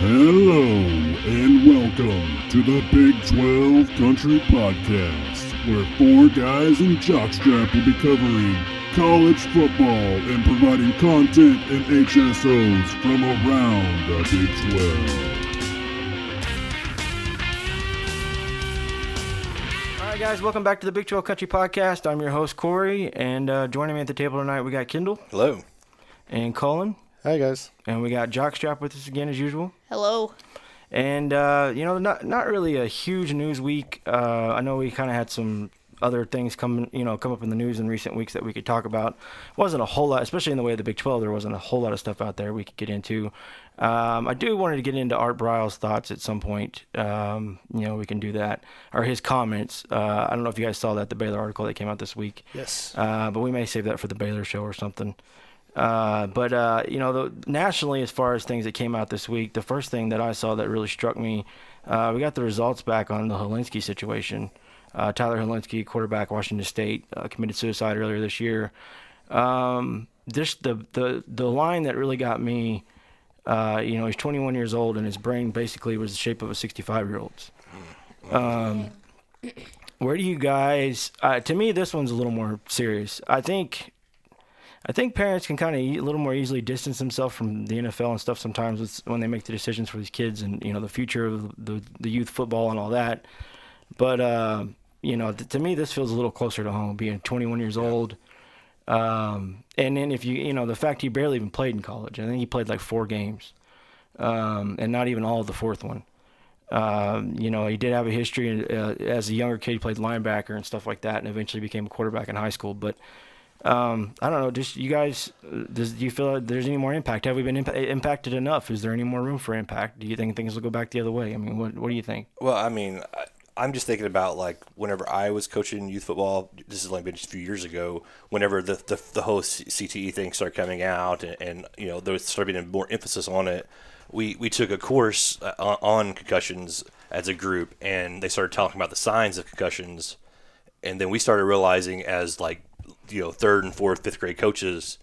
Hello and welcome to the Big 12 Country Podcast, where four guys in jockstrap will be covering college football and providing content and HSOs from around the Big 12. All right, guys, welcome back to the Big 12 Country Podcast. I'm your host, Corey, and uh, joining me at the table tonight, we got Kendall Hello. and Colin, Hi guys. and we got Jockstrap with us again as usual. Hello. And uh, you know, not not really a huge news week. Uh, I know we kind of had some other things come you know come up in the news in recent weeks that we could talk about. wasn't a whole lot, especially in the way of the Big 12. There wasn't a whole lot of stuff out there we could get into. Um, I do wanted to get into Art Briles' thoughts at some point. Um, you know, we can do that or his comments. Uh, I don't know if you guys saw that the Baylor article that came out this week. Yes. Uh, but we may save that for the Baylor show or something. Uh, but uh, you know, the, nationally, as far as things that came out this week, the first thing that I saw that really struck me, uh, we got the results back on the Hilinski situation. Uh, Tyler Hilinski, quarterback, Washington State, uh, committed suicide earlier this year. Um, this the the the line that really got me. Uh, you know, he's 21 years old, and his brain basically was the shape of a 65 year old's. Um, where do you guys? Uh, to me, this one's a little more serious. I think, I think parents can kind of a little more easily distance themselves from the NFL and stuff sometimes with, when they make the decisions for these kids and you know the future of the the youth football and all that. But uh, you know, th- to me, this feels a little closer to home. Being 21 years old, um, and then if you you know the fact he barely even played in college. I think he played like four games, um, and not even all of the fourth one. Um, you know, he did have a history uh, as a younger kid. He played linebacker and stuff like that, and eventually became a quarterback in high school. But um, I don't know. Just you guys, uh, does do you feel like there's any more impact? Have we been impa- impacted enough? Is there any more room for impact? Do you think things will go back the other way? I mean, what what do you think? Well, I mean, I, I'm just thinking about like whenever I was coaching youth football. This has only been just a few years ago. Whenever the the, the whole CTE thing started coming out, and, and you know there started being more emphasis on it. We we took a course uh, on, on concussions as a group, and they started talking about the signs of concussions, and then we started realizing as like you know third and fourth, fifth grade coaches,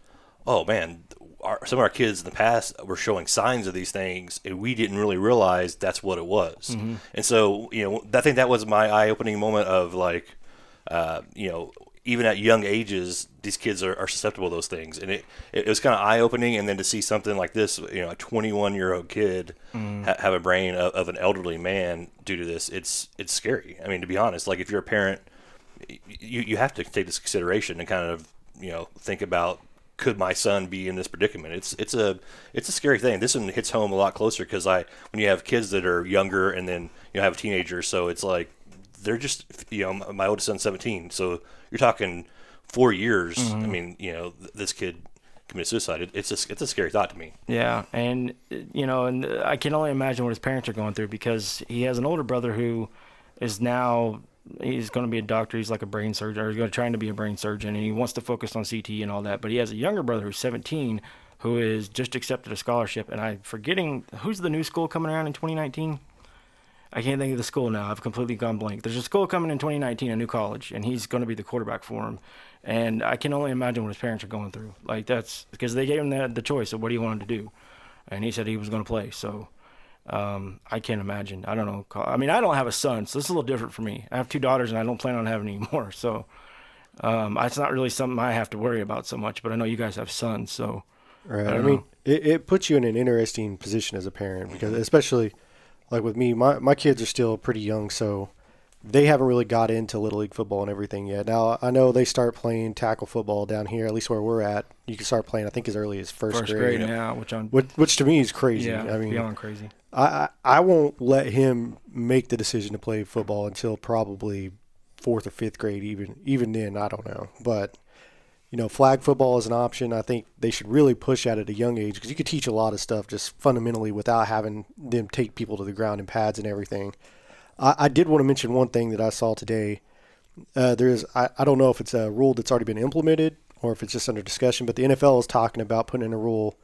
oh man, our, some of our kids in the past were showing signs of these things, and we didn't really realize that's what it was. And so, you know, I think that was my eye-opening moment of like, uh, you know, even at young ages, these kids are, are susceptible to those things, and it it, was kind of eye-opening. And then to see something like this, you know, a 21-year-old kid ha- have a brain of, of an elderly man due to this, it's it's scary. I mean, to be honest, like if you're a parent, you you have to take this consideration and kind of you know think about could my son be in this predicament? It's it's a it's a scary thing. This one hits home a lot closer because I when you have kids that are younger and then you know, have a teenager, so it's like they're just you know my- oldest son's 17, so you're talking four years. I mm-hmm. mean, you know, th- this kid committed suicide. It, it's a it's a scary thought to me. Yeah, and you know, and I can only imagine what his parents are going through because he has an older brother who is now he's going to be a doctor. He's like a brain surgeon, or he's going to trying to be a brain surgeon, and he wants to focus on CT and all that. But he has a younger brother who's 17 who is just accepted a scholarship, and I'm forgetting who's the new school coming around in 2019. I can't think of the school now. I've completely gone blank. There's a school coming in 2019, a new college, and he's going to be the quarterback for him. And I can only imagine what his parents are going through. Like that's because they gave him the, the choice of what he wanted to do, and he said he was going to play. So um, I can't imagine. I don't know. I mean, I don't have a son, so this is a little different for me. I have two daughters, and I don't plan on having any more. So um, it's not really something I have to worry about so much. But I know you guys have sons, so Right. I I, mean, it, it puts you in an interesting position as a parent because, especially like with me, my, my kids are still pretty young, so they haven't really got into little league football and everything yet. Now I know they start playing tackle football down here, at least where we're at. You can start playing, I think, as early as first, first grade. grade now, which Which, which to me is crazy. yeah, I mean, beyond crazy. I, I won't let him make the decision to play football until probably fourth or fifth grade. Even even then, I don't know. But you know, flag football is an option. I think they should really push at at a young age because you could teach a lot of stuff just fundamentally without having them take people to the ground in pads and everything. I, I did want to mention one thing that I saw today. Uh, there's I, I don't know if it's a rule that's already been implemented or if it's just under discussion, but the NFL is talking about putting in a rule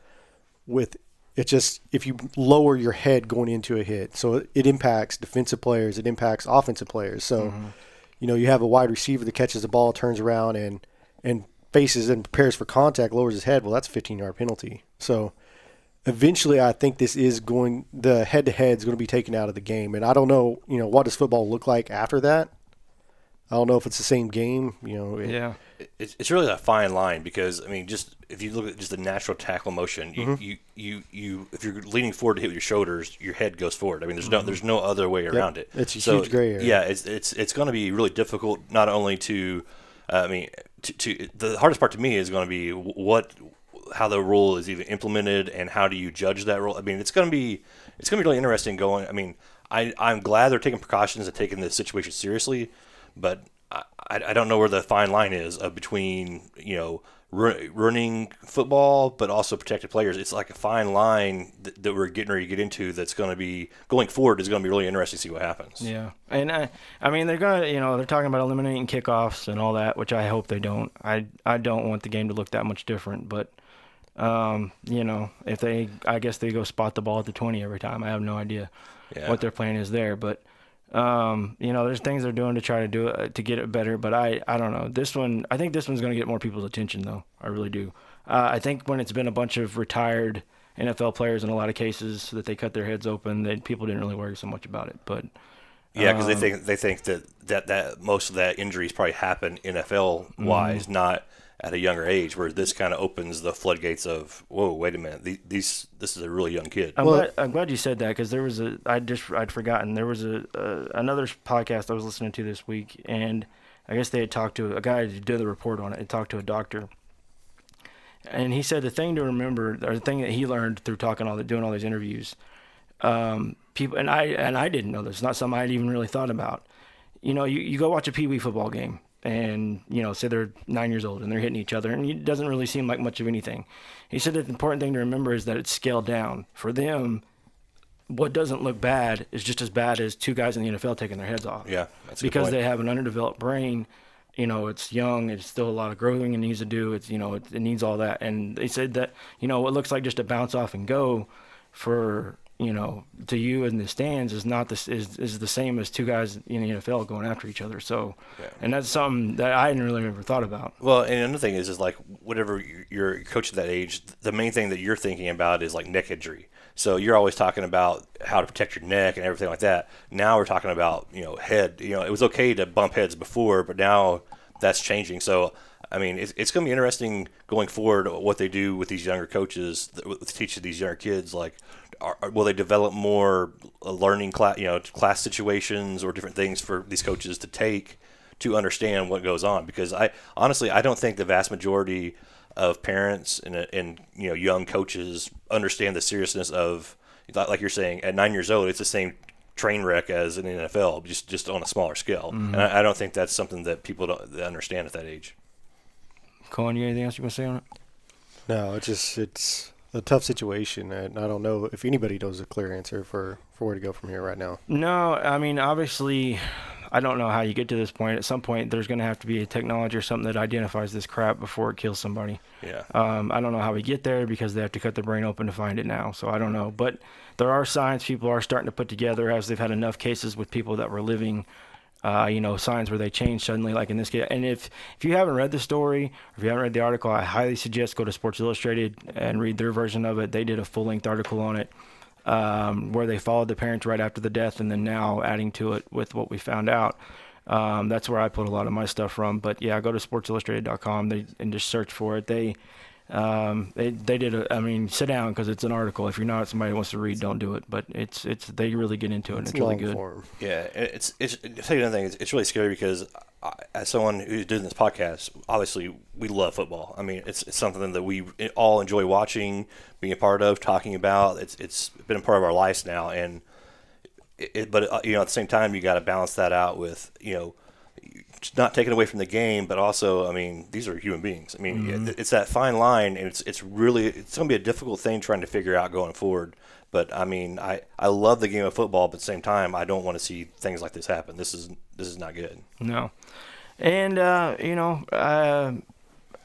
with it's just if you lower your head going into a hit, so it, it impacts defensive players, it impacts offensive players. So, mm-hmm. you know, you have a wide receiver that catches the ball, turns around and and faces and prepares for contact, lowers his head. Well, that's a 15 yard penalty. So, eventually I think this is going the head to head is going to be taken out of the game, and I don't know, you know, what does football look like after that? I don't know if it's the same game. You know, it, Yeah. it's, it's really a fine line because I mean, just if you look at just the natural tackle motion, you, Mm-hmm. you, you, you if you're leaning forward to hit with your shoulders, your head goes forward. I mean, there's no there's no other way around it. Mm-hmm. It's a huge gray area. Yeah, it's it's it's going to be really difficult not only to, uh, I mean, to, to the hardest part to me is going to be what how the rule is even implemented and how do you judge that rule. I mean, it's going to be it's going to be really interesting going. I mean, I I'm glad they're taking precautions and taking the situation seriously, but I, I don't know where the fine line is uh, between you know ru- running football but also protected players. It's like a fine line that, that we're getting ready to get into. That's going to be going forward is going to be really interesting to see what happens. Yeah, and I, I mean they're gonna, you know, they're talking about eliminating kickoffs and all that, which I hope they don't. I, I don't want the game to look that much different, but, um, you know, if they, I guess they go spot the ball at the twenty every time. I have no idea Yeah. what their plan is there, but, um, you know, there's things they're doing to try to do it to get it better, but I, I don't know. This one, I think this one's gonna get more people's attention though. I really do. Uh, I think when it's been a bunch of retired NFL players in a lot of cases that they cut their heads open, that people didn't really worry so much about it, but. Yeah, because Um, they think they think that, that that most of that injuries probably happen NFL wise, Mm-hmm. not at a younger age. Where this kind of opens the floodgates of whoa, wait a minute, the- these this is a really young kid. I'm, Well- glad, I'm glad you said that because there was a I just I'd forgotten there was a uh, another podcast I was listening to this week and I guess they had talked to a guy who did the report on it and talked to a doctor and he said the thing to remember or the thing that he learned through talking all the doing all these interviews um, people and I and I didn't know this not something I'd even really thought about you know you, you go watch a pee wee football game and you know say they're nine years old and they're hitting each other and it doesn't really seem like much of anything. He said that the important thing to remember is that it's scaled down. For them what doesn't look bad is just as bad as two guys in the NFL taking their heads off. Yeah, that's a good because they have an underdeveloped brain you know it's young it's still a lot of growing it needs to do it's you know it, it needs all that. And they said that you know what looks like just a bounce off and go for you know to you in the stands is not this is is the same as two guys in the NFL going after each other so and that's something that I hadn't really ever thought about Well, and another thing is, is like whatever you- you're coach at that age, the main thing that you're thinking about is like neck injury. So you're always talking about how to protect your neck and everything like that. Now we're talking about you know head. You know, it was okay to bump heads before, but now that's changing. So I mean, it's, it's going to be interesting going forward what they do with these younger coaches, th- with teaching these younger kids. Like, are, are- will they develop more uh, learning class, you know, class situations or different things for these coaches to take? to understand what goes on because I honestly I don't think the vast majority of parents and, and you know young coaches understand the seriousness of like like you're saying at nine years old it's the same train wreck as an NFL just just on a smaller scale and I, I don't think that's something that people don't understand at that age. Colin you anything else you want to say on it No, it's just it's a tough situation, and I don't know if anybody knows a clear answer for for where to go from here right now. No, I mean obviously, I don't know how you get to this point. At some point, there's going to have to be a technology or something that identifies this crap before it kills somebody. Yeah. Um, I don't know how we get there because they have to cut their brain open to find it now. So I don't know, but there are signs people are starting to put together as they've had enough cases with people that were living. Uh, you know, signs where they change suddenly, like in this case. And if if you haven't read the story, if you haven't read the article, I highly suggest go to Sports Illustrated and read their version of it. They did a full length article on it um, where they followed the parents right after the death and then now adding to it with what we found out. Um, that's where I put a lot of my stuff from. But yeah, go to sportsillustrated.com and just search for it. They um, they they did a. I mean, sit down because it's an article. If you're not somebody who wants to read, don't do it. But it's it's they really get into it. and It's It's really good. form. Yeah, it's it's. I'll tell you another thing. It's, it's really scary because I, as someone who's doing this podcast, obviously we love football. I mean, it's, it's something that we all enjoy watching, being a part of, talking about. It's it's been a part of our lives now, and it, it, but uh, you know at the same time you got to balance that out with you know not taken away from the game, but also I mean these are human beings. I mean it- it's that fine line, and it's it's really it's going to be a difficult thing trying to figure out going forward. But I mean I, I love the game of football, but at the same time I don't want to see things like this happen. This is this is not good. No, and uh, you know, uh,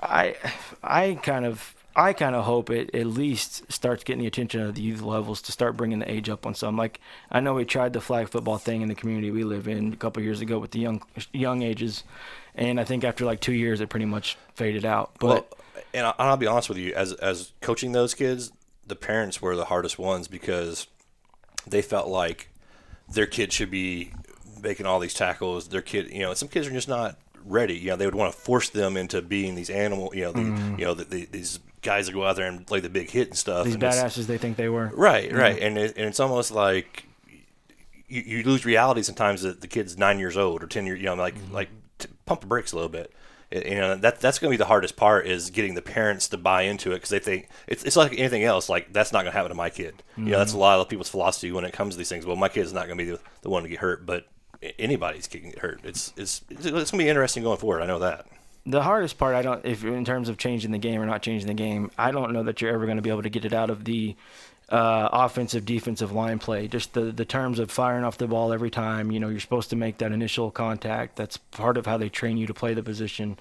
I I kind of I kind of hope it at least starts getting the attention of the youth levels to start bringing the age up on some. Like I know we tried the flag football thing in the community we live in a couple years ago with the young young ages, and I think after like two years it pretty much faded out. But well, and I'll be honest with you, as as coaching those kids, the parents were the hardest ones because they felt like their kid should be making all these tackles. Their kid, you know, some kids are just not ready. You know, they would want to force them into being these animal, you know, the, mm-hmm. you know, the, the, these guys that go out there and play the big hit and stuff. These and badasses they think they were. Right, right, and it, and it's almost like you, you lose reality sometimes that the kid's nine years old or ten years, you know, like mm-hmm. like t- pump the brakes a little bit. It- you know that that's going to be the hardest part is getting the parents to buy into it because they think it's, it's like anything else. Like that's not going to happen to my kid. You know, that's mm-hmm. a lot of people's philosophy when it comes to these things. Well, my kid's not going to be the, the one to get hurt, but anybody's getting hurt. It's it's it's, it's going to be interesting going forward. I know that. The hardest part, I don't, if in terms of changing the game or not changing the game, I don't know that you're ever going to be able to get it out of the uh, offensive defensive line play. Just the the terms of firing off the ball every time. You know, you're supposed to make that initial contact. That's part of how they train you to play the position.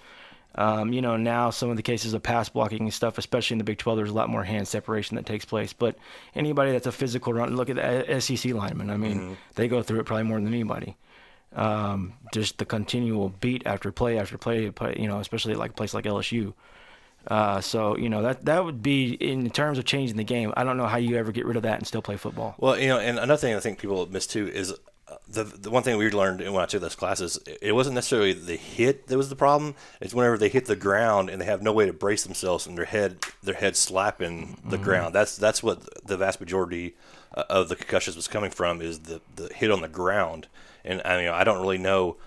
Um, you know, now some of the cases of pass blocking and stuff, especially in the Big 12, there's a lot more hand separation that takes place. But anybody that's a physical run, look at the SEC lineman. I mean, they go through it probably more than anybody um, just the continual beat after play after play, play you know, especially like a place like LSU. Uh, so you know that that would be in terms of changing the game. I don't know how you ever get rid of that and still play football. Well, you know, and another thing I think people miss too is uh, the the one thing we learned when I took those classes. It wasn't necessarily the hit that was the problem. It's whenever they hit the ground and they have no way to brace themselves and their head their head slapping the ground. That's that's what the vast majority uh, of the concussions was coming from is the the hit on the ground. And I mean, I don't really know.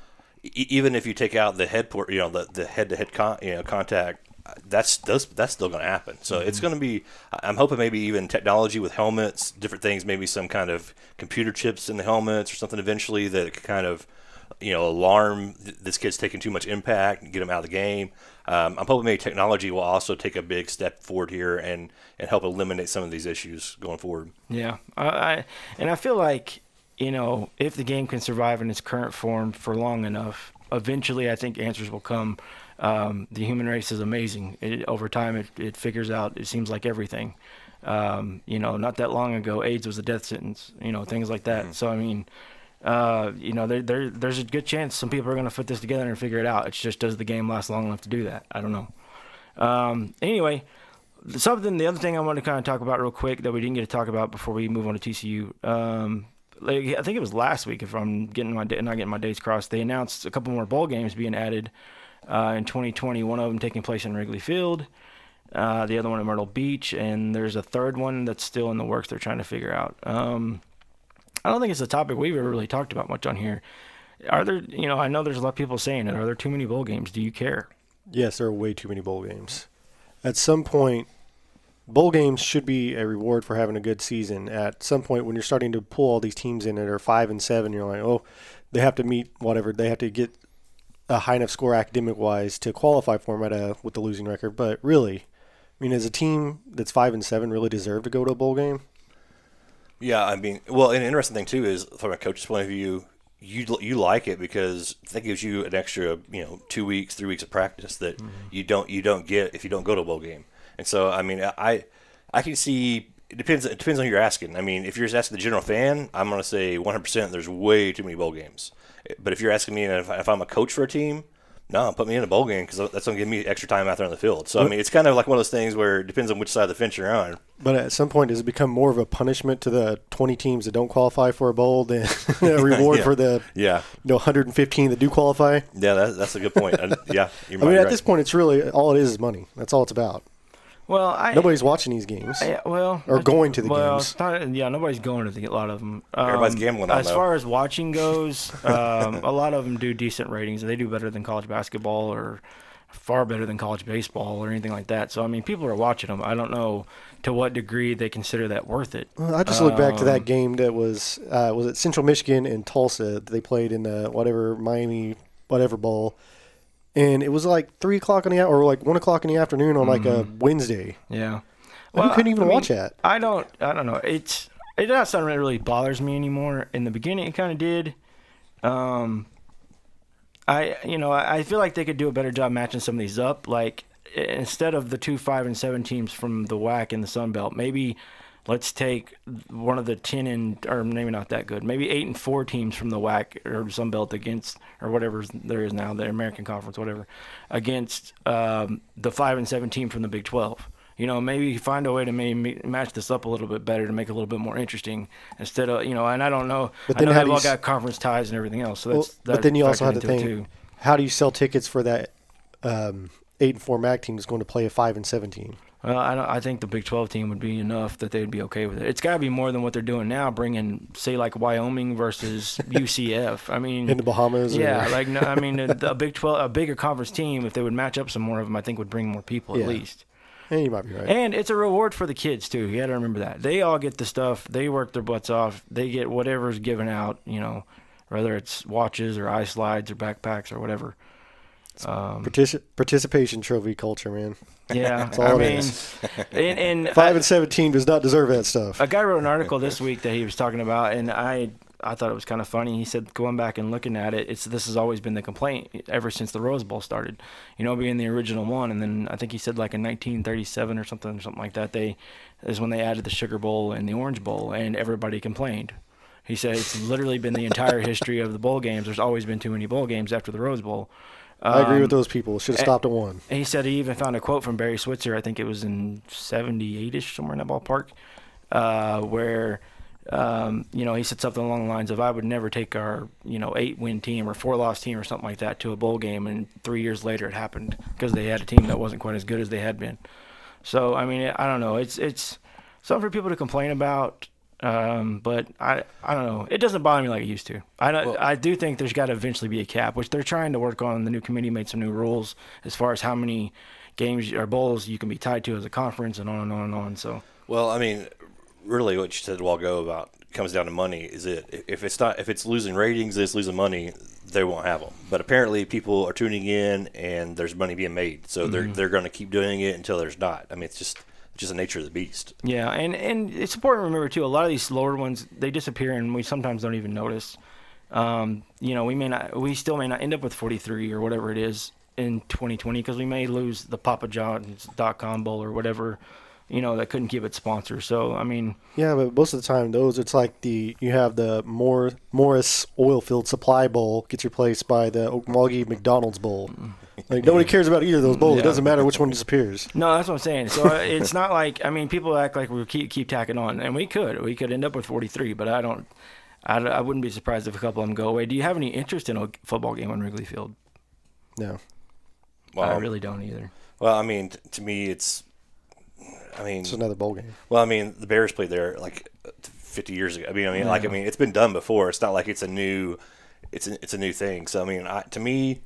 e- Even if you take out the head port, you know, the the head to head con, you know contact, that's those that's still going to happen. So it's going to be. I'm hoping maybe even technology with helmets, different things, maybe some kind of computer chips in the helmets or something eventually that could kind of, you know, alarm th- this kid's taking too much impact and get him out of the game. Um, I'm hoping maybe technology will also take a big step forward here and and help eliminate some of these issues going forward. Yeah, I, I and I feel like you know if the game can survive in its current form for long enough, eventually I think answers will come. Um, the human race is amazing. It, over time, it, it figures out. It seems like everything. Um, you know, not that long ago, AIDS was a death sentence. You know, things like that. So I mean, uh, you know, there, there there's a good chance some people are going to put this together and figure it out. It's just does the game last long enough to do that? I don't know. Um, anyway, something the other thing I wanted to kind of talk about real quick that we didn't get to talk about before we move on to TCU. Um, like, I think it was last week, if I'm getting my not getting my dates crossed. They announced a couple more bowl games being added uh, in 2020. One of them taking place in Wrigley Field, uh, the other one in Myrtle Beach, and there's a third one that's still in the works. They're trying to figure out. Um, I don't think it's a topic we've ever really talked about much on here. Are there, you know, I know there's a lot of people saying it. Are there too many bowl games? Do you care? Yes, there are way too many bowl games. At some point, bowl games should be a reward for having a good season. At some point, when you're starting to pull all these teams in that are five and seven, you're like, oh, they have to meet whatever. They have to get a high enough score academic wise to qualify for them at a, with the losing record. But really, I mean, as a team that's five and seven, really deserve to go to a bowl game. Yeah, I mean, well, an interesting thing too is from a coach's point of view, you you like it because that gives you an extra, you know, two weeks, three weeks of practice that mm-hmm. you don't you don't get if you don't go to a bowl game. And so, I mean, I I can see it depends it depends on who you're asking. I mean, if you're just asking the general fan, I'm going to say 100% there's way too many bowl games. But if you're asking me if, if I'm a coach for a team, no, put me in a bowl game because that's going to give me extra time out there on the field. So I mean, it's kind of like one of those things where it depends on which side of the fence you're on. But at some point, does it become more of a punishment to the 20 teams that don't qualify for a bowl than a reward Yeah. for the Yeah, you know 115 that do qualify? yeah, that, that's a good point. And, yeah, you're I mean, right. at this point, it's really all it is is money. That's all it's about. Well, I Nobody's watching these games. Yeah, well, Or going to the well, games. it's not- yeah, nobody's going to the, a lot of them. Um, Everybody's gambling on As them. far as watching goes, um, a lot of them do decent ratings. They do better than college basketball or far better than college baseball or anything like that. So I mean, people are watching them. I don't know to what degree they consider that worth it. Well, I just look back to Um, that game that was uh, was it Central Michigan and Tulsa that they played in the whatever Miami whatever bowl, and it was like three o'clock in the or like one o'clock in the afternoon on like a Wednesday. Yeah. Who couldn't even I mean, watch that? I don't. I don't know. It's it's not something that really bothers me anymore. In the beginning, it kind of did. Um, I you know I I feel like they could do a better job matching some of these up. Like instead of the two five and seven teams from the WAC and the Sun Belt, maybe let's take one of the ten and or maybe not that good. Maybe eight and four teams from the WAC or Sun Belt against or whatever there is now, the American Conference, whatever, against um, the five and seven team from the Big Twelve. you know, maybe find a way to maybe match this up a little bit better to make it a little bit more interesting instead of, you know, and I don't know. But I then know how they've all s- got conference ties and everything else. So Well, that's, but then you also have to think, too. how do you sell tickets for that um, eight and four MAC team that's going to play a five and seventeen? Well, I don't. I think the Big 12 team would be enough that they'd be okay with it. It's got to be more than what they're doing now, bringing say like Wyoming versus UCF. I mean, in the Bahamas. or- yeah, like no, I mean a, a Big 12, a bigger conference team, if they would match up some more of them, I think would bring more people Yeah. at least. and you might be right. And it's a reward for the kids too. You got to remember that they all get the stuff. They work their butts off. They get whatever's given out. You know, whether it's watches or ice slides or backpacks or whatever. Um, Partici- participation trophy culture, man. Yeah, all I mean, and, and Five I- and seventeen does not deserve that stuff. a guy wrote an article this week that he was talking about, and I I thought it was kind of funny. He said going back and looking at it, it's this has always been the complaint ever since the Rose Bowl started. You know, being the original one, and then I think he said like in 1937 or something or something like that. They is when they added the Sugar Bowl and the Orange Bowl, and everybody complained. He said it's literally been the entire history of the bowl games. There's always been too many bowl games after the Rose Bowl. I agree Um, with those people. Should have stopped at one. and he said he even found a quote from Barry Switzer. I think it was in '78ish, somewhere in that ballpark, uh, where um, you know he said something along the lines of, "I would never take our you know eight-win team or four-loss team or something like that to a bowl game." And three years later, it happened because they had a team that wasn't quite as good as they had been. So I mean, I don't know. It's it's something for people to complain about. Um, but I, I don't know. It doesn't bother me like it used to. I, Well- I do think there's got to eventually be a cap, which they're trying to work on. The new committee made some new rules as far as how many games or bowls you can be tied to as a conference, and on and on and on. So Well, I mean, really, what you said a while ago about comes down to money. Is it if it's not if it's losing ratings, it's losing money, they won't have them. But apparently, people are tuning in, and there's money being made, so they're they're going to keep doing it until there's not. I mean, it's just just the nature of the beast. yeah, and and it's important to remember too. A lot of these lower ones they disappear, and we sometimes don't even notice. Um, you know, we may not, we still may not end up with 43 or whatever it is in 2020 because we may lose the Papa John's.com bowl or whatever. You know, that couldn't keep its sponsor. So I mean, Yeah, but most of the time, those it's like the you have the Mor- Morris Oilfield Supply Bowl gets replaced by the Okmulgee McDonald's Bowl. Like nobody cares about either of those bowls. It doesn't matter which one disappears. No, that's what I'm saying. So uh, it's not like I mean, people act like we keep keep tacking on, and we could we could end up with 43, but I don't. I, I wouldn't be surprised if a couple of them go away. Do you have any interest in a football game on Wrigley Field? No, Well, I really don't either. well, I mean, t- to me, it's. I mean, it's another bowl game. Well, I mean, the Bears played there like 50 years ago. I mean, I mean, like, I mean, it's been done before. It's not like it's a new, it's a, it's a new thing. So, I mean, I, to me,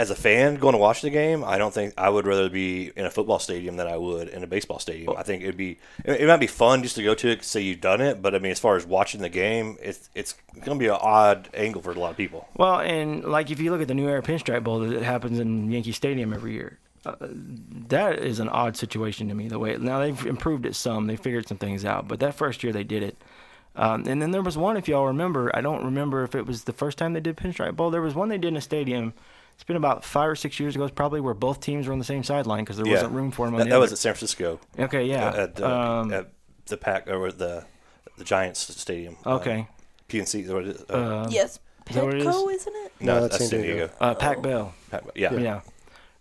as a fan going to watch the game, I don't think I would rather be in a football stadium than I would in a baseball stadium. I think it'd be, it, it might be fun just to go to it, say you've done it, but I mean, as far as watching the game, it's it's going to be an odd angle for a lot of people. Well, and like if you look at the New Era Pinstripe Bowl that happens in Yankee Stadium every year, uh, that is an odd situation to me. The way now they've improved it some, they figured some things out, but that first year they did it. Um, and then there was one, if y'all remember, I don't remember if it was the first time they did Pinstripe Bowl. There was one they did in a stadium. It's been about five or six years ago. Probably where both teams were on the same sideline because there Yeah. wasn't room for them on That, the that other. was at San Francisco. okay, yeah. At, uh, um, at the pack or the the Giants stadium. uh, okay. PNC. or what is? Uh, Uh, yes, is that it is? Petco, isn't it? no, No, that's, that's San San Diego. Diego. uh, Pac Bell. Pac- Yeah. Yeah.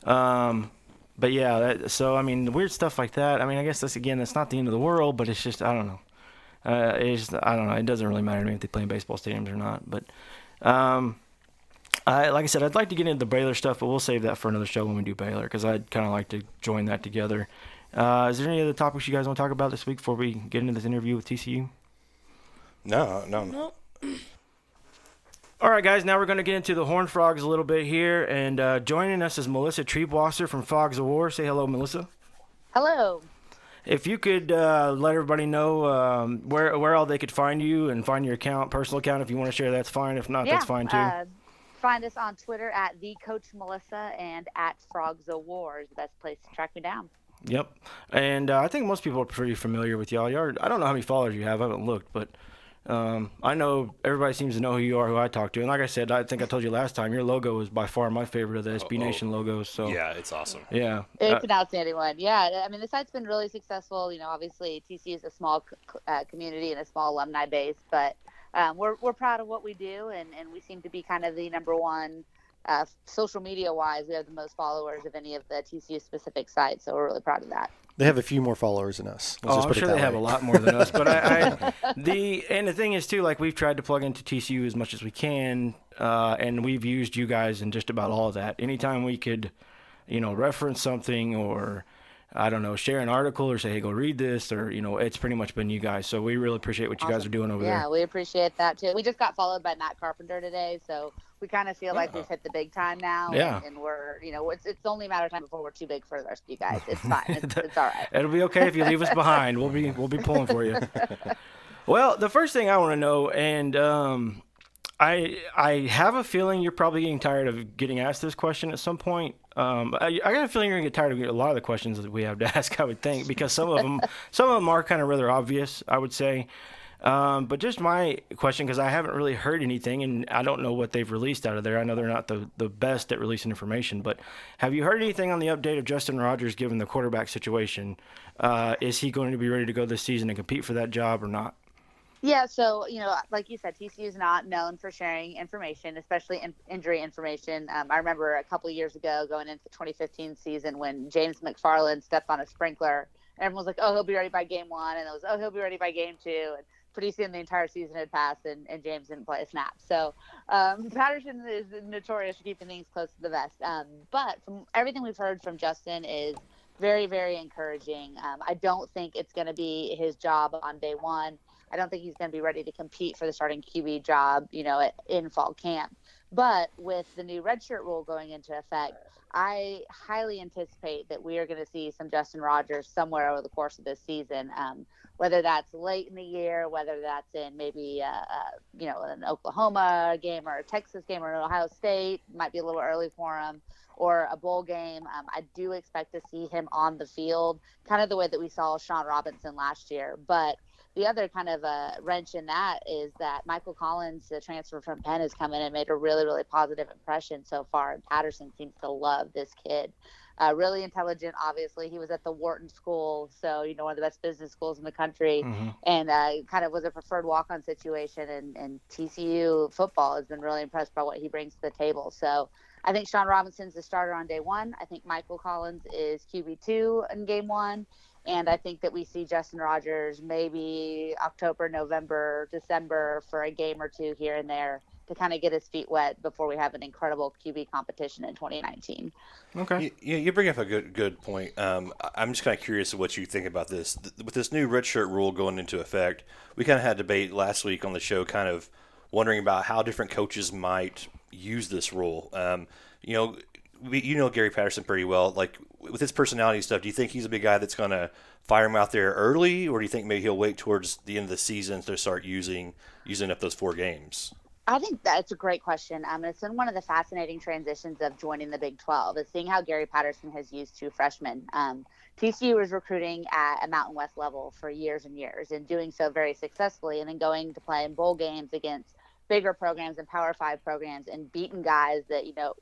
Um, but yeah, that, so I mean, weird stuff like that. I mean, I guess that's again, that's not the end of the world, but it's just I don't know. Uh, it's just, I don't know. It doesn't really matter to me if they play in baseball stadiums or not. But um, I like I said, I'd like to get into the Baylor stuff, but we'll save that for another show when we do Baylor because I'd kind of like to join that together. Uh, is there any other topics you guys want to talk about this week before we get into this interview with TCU? No, no, no. No. All right, guys. Now we're going to get into the Horn Frogs a little bit here, and uh, joining us is Melissa Triebwasser from Frogs O' War. Say hello, Melissa. Hello. If you could uh, let everybody know um, where where all they could find you and find your account, personal account. If you want to share, that's fine. If not, yeah, that's fine too. Find us on Twitter at the Coach Melissa and at Frogs Wars. The best place to track me down. Yep. And uh, I think most people are pretty familiar with y'all. You're, I don't know how many followers you have. I haven't looked, but um, I know everybody seems to know who you are, who I talk to. And like I said, I think I told you last time, your logo is by far my favorite of the SB Oh, oh. Nation logos. So Yeah, it's awesome. yeah. It's Uh, an outstanding one. Yeah, I mean the site's been really successful. You know, obviously TC is a small uh, community and a small alumni base, but um, we're we're proud of what we do, and and we seem to be kind of the number one. Uh, social media wise, we have the most followers of any of the TCU specific sites, so we're really proud of that. They have a few more followers than us. Let's oh, just I'm put it sure that they have a lot more than us. But I, I, the and the thing is too, like we've tried to plug into TCU as much as we can, uh, and we've used you guys in just about all of that. Anytime we could, you know, reference something or I don't know, share an article or say, hey, go read this, or you know, it's pretty much been you guys. So we really appreciate what you guys are doing over yeah, there. Yeah, we appreciate that too. We just got followed by Matt Carpenter today, so we kind of feel like we've hit the big time now. Yeah. And, and we're, you know, it's, it's only a matter of time before we're too big for the rest of you guys. It's fine. It's, it's all right. It'll be okay if you leave us behind. We'll be we'll be pulling for you. Well, the first thing I want to know, and um, I I have a feeling you're probably getting tired of getting asked this question at some point. Um, I, I got a feeling you're gonna get tired of a lot of the questions that we have to ask. I would think because some of them some of them are kind of rather obvious. I would say. Um, but just my question, because I haven't really heard anything, and I don't know what they've released out of there. I know they're not the, the best at releasing information, but have you heard anything on the update of Justin Rogers given the quarterback situation? Uh, is he going to be ready to go this season and compete for that job or not? Yeah, so you know, like you said, TCU is not known for sharing information, especially in, injury information. Um, I remember a couple years ago, going into the 2015 season, when James McFarland stepped on a sprinkler, and everyone was like, "Oh, he'll be ready by game one," and it was, "Oh, he'll be ready by game two. And pretty soon, the entire season had passed, and, and James didn't play a snap. So um, Patterson is notorious for keeping things close to the vest. Um, but from everything we've heard from Justin is very, very encouraging. Um, I don't think it's going to be his job on day one. I don't think he's going to be ready to compete for the starting QB job, you know, at, in fall camp. But with the new redshirt rule going into effect, I highly anticipate that we are going to see some Justin Rogers somewhere over the course of this season. Um, whether that's late in the year, whether that's in maybe uh, uh, you know an Oklahoma game or a Texas game or an Ohio State, might be a little early for him, or a bowl game. Um, I do expect to see him on the field, kind of the way that we saw Shawn Robinson last year. But the other kind of a wrench in that is that Michael Collins, the transfer from Penn, has come in and made a really, really positive impression so far. And Patterson seems to love this kid. Uh, really intelligent, obviously. He was at the Wharton School, so, you know, one of the best business schools in the country, Mm-hmm. and uh, kind of was a preferred walk on situation. And, and TCU football has been really impressed by what he brings to the table. So I think Shawn Robinson's the starter on day one. I think Michael Collins is QB2 in game one. And I think that we see Justin Rogers maybe October, November, December for a game or two here and there to kind of get his feet wet before we have an incredible QB competition in 2019. Okay. You, you you bring up a good good point. Um, I- I'm just kind of curious what you think about this. With this new redshirt rule going into effect, we kind of had debate last week on the show, kind of wondering about how different coaches might use this rule. Um, you know, we, you know Gary Patterson pretty well. Like with his personality stuff, do you think he's a big guy that's going to fire him out there early, or do you think maybe he'll wait towards the end of the season to start using using up those four games? I think that's a great question. Um, it's been one of the fascinating transitions of joining the Big 12 is seeing how Gary Patterson has used two freshmen. Um, TCU was recruiting at a Mountain West level for years and years and doing so very successfully, and then going to play in bowl games against bigger programs and Power Five programs and beating guys that you know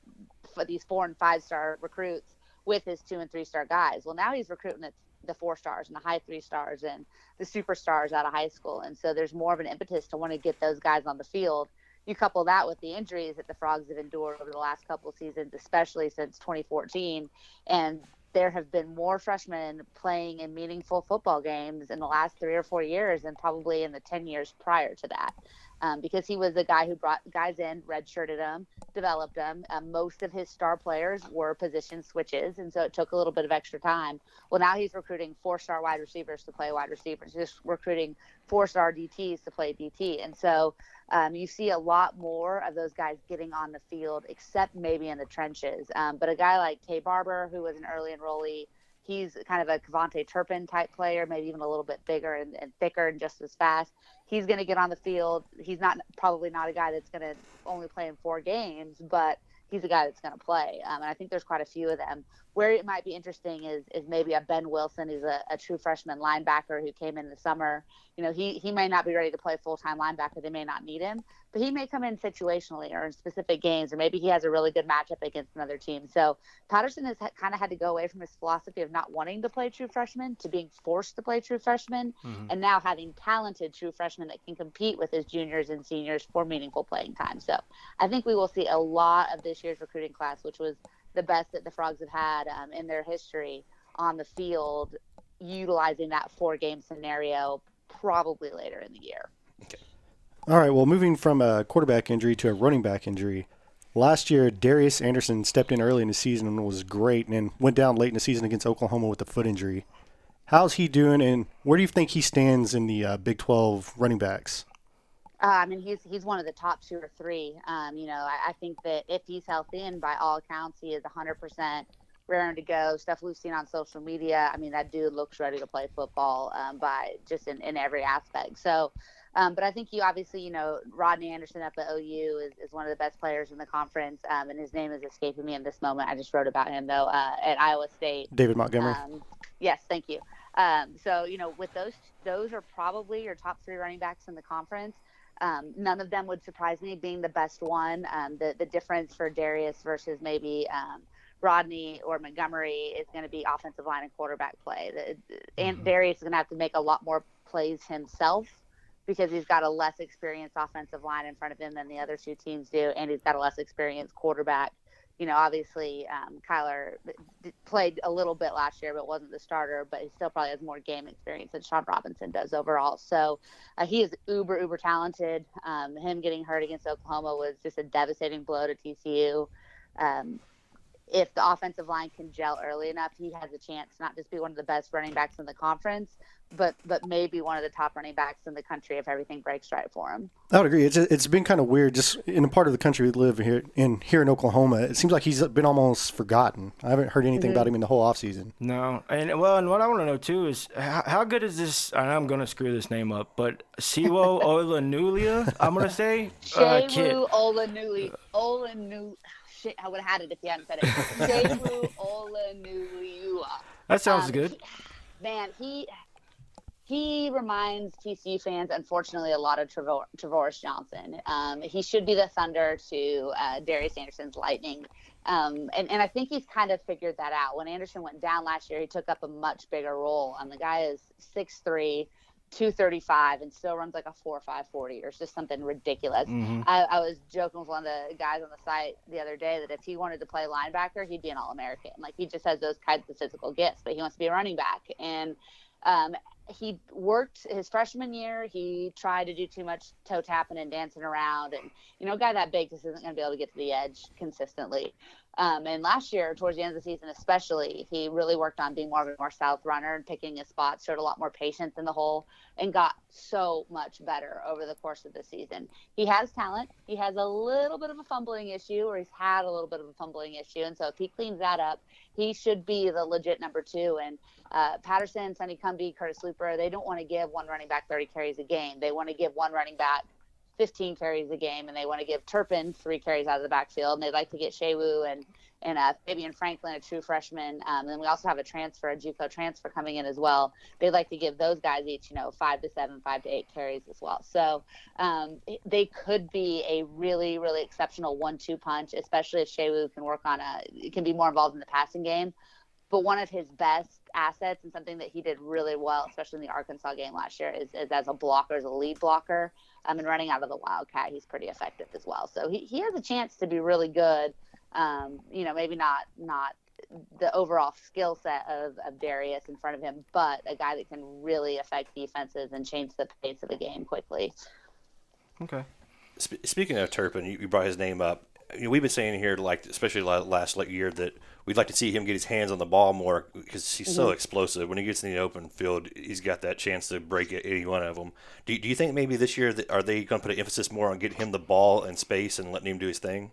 these four and five star recruits with his two and three star guys. Well, now he's recruiting at the four stars and the high three stars and the superstars out of high school, and so there's more of an impetus to want to get those guys on the field. You couple that with the injuries that the frogs have endured over the last couple of seasons especially since 2014 and there have been more freshmen playing in meaningful football games in the last three or four years than probably in the 10 years prior to that um, because he was the guy who brought guys in redshirted them developed them um, most of his star players were position switches and so it took a little bit of extra time. Well now he's recruiting four star wide receivers to play wide receivers just recruiting four star dts to play dt and so um, you see a lot more of those guys getting on the field, except maybe in the trenches. Um, but a guy like Taye Barber, who was an early enrollee, he's kind of a KaVontae Turpin type player, maybe even a little bit bigger and, and thicker and just as fast. He's going to get on the field. He's not probably not a guy that's going to only play in four games, but he's a guy that's going to play. Um, and I think there's quite a few of them. Where it might be interesting is is maybe a Ben Wilson, who's a, a true freshman linebacker who came in the summer. You know, he he may not be ready to play full time linebacker. They may not need him, but he may come in situationally or in specific games, or maybe he has a really good matchup against another team. So Patterson has ha- kind of had to go away from his philosophy of not wanting to play true freshmen to being forced to play true freshmen, Mhm. and now having talented true freshmen that can compete with his juniors and seniors for meaningful playing time. So I think we will see a lot of this year's recruiting class, which was the best that the Frogs have had um, in their history on the field utilizing that four game scenario probably later in the year. Okay. All right. Well, moving from a quarterback injury to a running back injury. Last year, Darius Anderson stepped in early in the season and was great, and went down late in the season against Oklahoma with a foot injury. How's he doing, and where do you think he stands in the uh, Big 12 running backs? Uh, I mean, he's he's one of the top two or three. Um, you know, I, I, think that if he's healthy, and by all accounts, he is 100% raring to go. Stuff we've seen on social media. I mean, that dude looks ready to play football um, by just in, in every aspect. So, um, but I think you obviously, you know, Rodney Anderson up at OU is, is one of the best players in the conference, um, and his name is escaping me in this moment. I just wrote about him though uh, at Iowa State. David Montgomery. Um, yes, thank you. Um, so you know, with those, those are probably your top three running backs in the conference. Um, none of them would surprise me being the best one. Um, the the difference for Darius versus maybe um, Rodney or Montgomery is going to be offensive line and quarterback play. The, and mm-hmm. Darius is going to have to make a lot more plays himself because he's got a less experienced offensive line in front of him than the other two teams do, and he's got a less experienced quarterback. You know, obviously, um, Kyler played a little bit last year, but wasn't the starter. But he still probably has more game experience than Shawn Robinson does overall. So uh, he is uber, uber talented. Um, him getting hurt against Oklahoma was just a devastating blow to TCU. Um, if the offensive line can gel early enough, he has a chance to not just be one of the best running backs in the conference, but but maybe one of the top running backs in the country if everything breaks right for him. I would agree. It's it's been kind of weird just in a part of the country we live here in here in Oklahoma. It seems like he's been almost forgotten. I haven't heard anything mm-hmm. about him in the whole offseason. No, and well, and what I want to know too is how, how good is this? I'm going to screw this name up, but Siwo Olanulia, I'm going to say uh, Shewu Olanuli Olanuli shit, I would have had it if you hadn't said it. Olanuliua. That sounds um, good. He, man, he he reminds TCU fans, unfortunately, a lot of Trevor, Trevorris Johnson. Um, he should be the Thunder to uh, Darius Anderson's Lightning. Um, and, and I think he's kind of figured that out. When Anderson went down last year, he took up a much bigger role. And the guy is 6'3, 235 and still runs like a 4 5 40 or just something ridiculous. Mm-hmm. I, I, was joking with one of the guys on the site the other day that if he wanted to play linebacker, he'd be an All American. Like he just has those kinds of physical gifts, but he wants to be a running back. And um, he worked his freshman year. He tried to do too much toe tapping and dancing around. And, you know, a guy that big just isn't going to be able to get to the edge consistently. Um, and last year, towards the end of the season, especially, he really worked on being more of a more south runner and picking his spots, showed a lot more patience in the hole, and got so much better over the course of the season. He has talent. He has a little bit of a fumbling issue, or he's had a little bit of a fumbling issue. And so if he cleans that up, he should be the legit number two. And uh, Patterson, Sonny Cumbie, Curtis Luper, they don't want to give one running back 30 carries a game. They want to give one running back 15 carries a game, and they want to give Turpin three carries out of the backfield, and they'd like to get Shewu and and uh, Fabian Franklin, a true freshman. Um, and we also have a transfer, a JUCO transfer coming in as well. They'd like to give those guys each, you know, five to seven, five to eight carries as well. So um, they could be a really, really exceptional one-two punch, especially if Shewu can work on a, can be more involved in the passing game. But one of his best assets and something that he did really well, especially in the Arkansas game last year, is, is as a blocker, as a lead blocker. Um, and running out of the Wildcat, he's pretty effective as well. So he, he has a chance to be really good. Um, you know, maybe not not the overall skill set of, of Darius in front of him, but a guy that can really affect defenses and change the pace of the game quickly. Okay. speaking of Turpin, you, you brought his name up. You know, we've been saying here, like especially last year, that we'd like to see him get his hands on the ball more because he's mm-hmm. so explosive. When he gets in the open field, he's got that chance to break any one of them. Do, do you think maybe this year that, are they going to put an emphasis more on getting him the ball and space and letting him do his thing?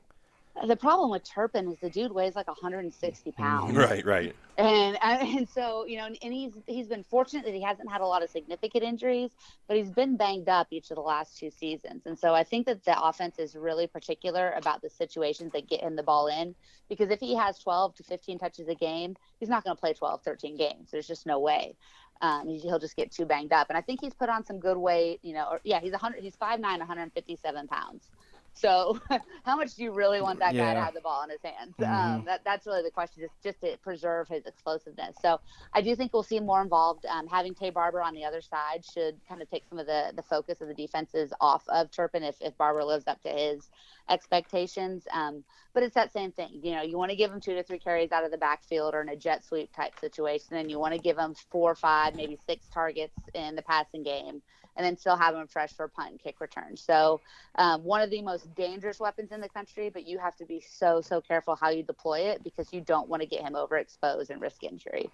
The problem with Turpin is the dude weighs like 160 mm-hmm. pounds. Right, right. And and so you know, and he's he's been fortunate that he hasn't had a lot of significant injuries, but he's been banged up each of the last two seasons. And so I think that the offense is really particular about the situations that get him the ball in, because if he has 12 to 15 touches a game, he's not going to play 12, 13 games. There's just no way. Um, he'll just get too banged up. And I think he's put on some good weight. You know, or, yeah, he's 100. He's 5'9", 157 pounds. So, how much do you really want that yeah. guy to have the ball in his hands? Um, mm-hmm. Um, that, that's really the question, just, just to preserve his explosiveness. So, I do think we'll see more involved. Um, having Taye Barber on the other side should kind of take some of the, the focus of the defenses off of Turpin if, if Barber lives up to his expectations. Um, but it's that same thing. You know, you want to give him two to three carries out of the backfield or in a jet sweep type situation, and you want to give him four or five, maybe six targets in the passing game, and then still have them fresh for punt and kick return. So, um, one of the most dangerous weapons in the country, but you have to be so so careful how you deploy it because you don't want to get him overexposed and risk injury.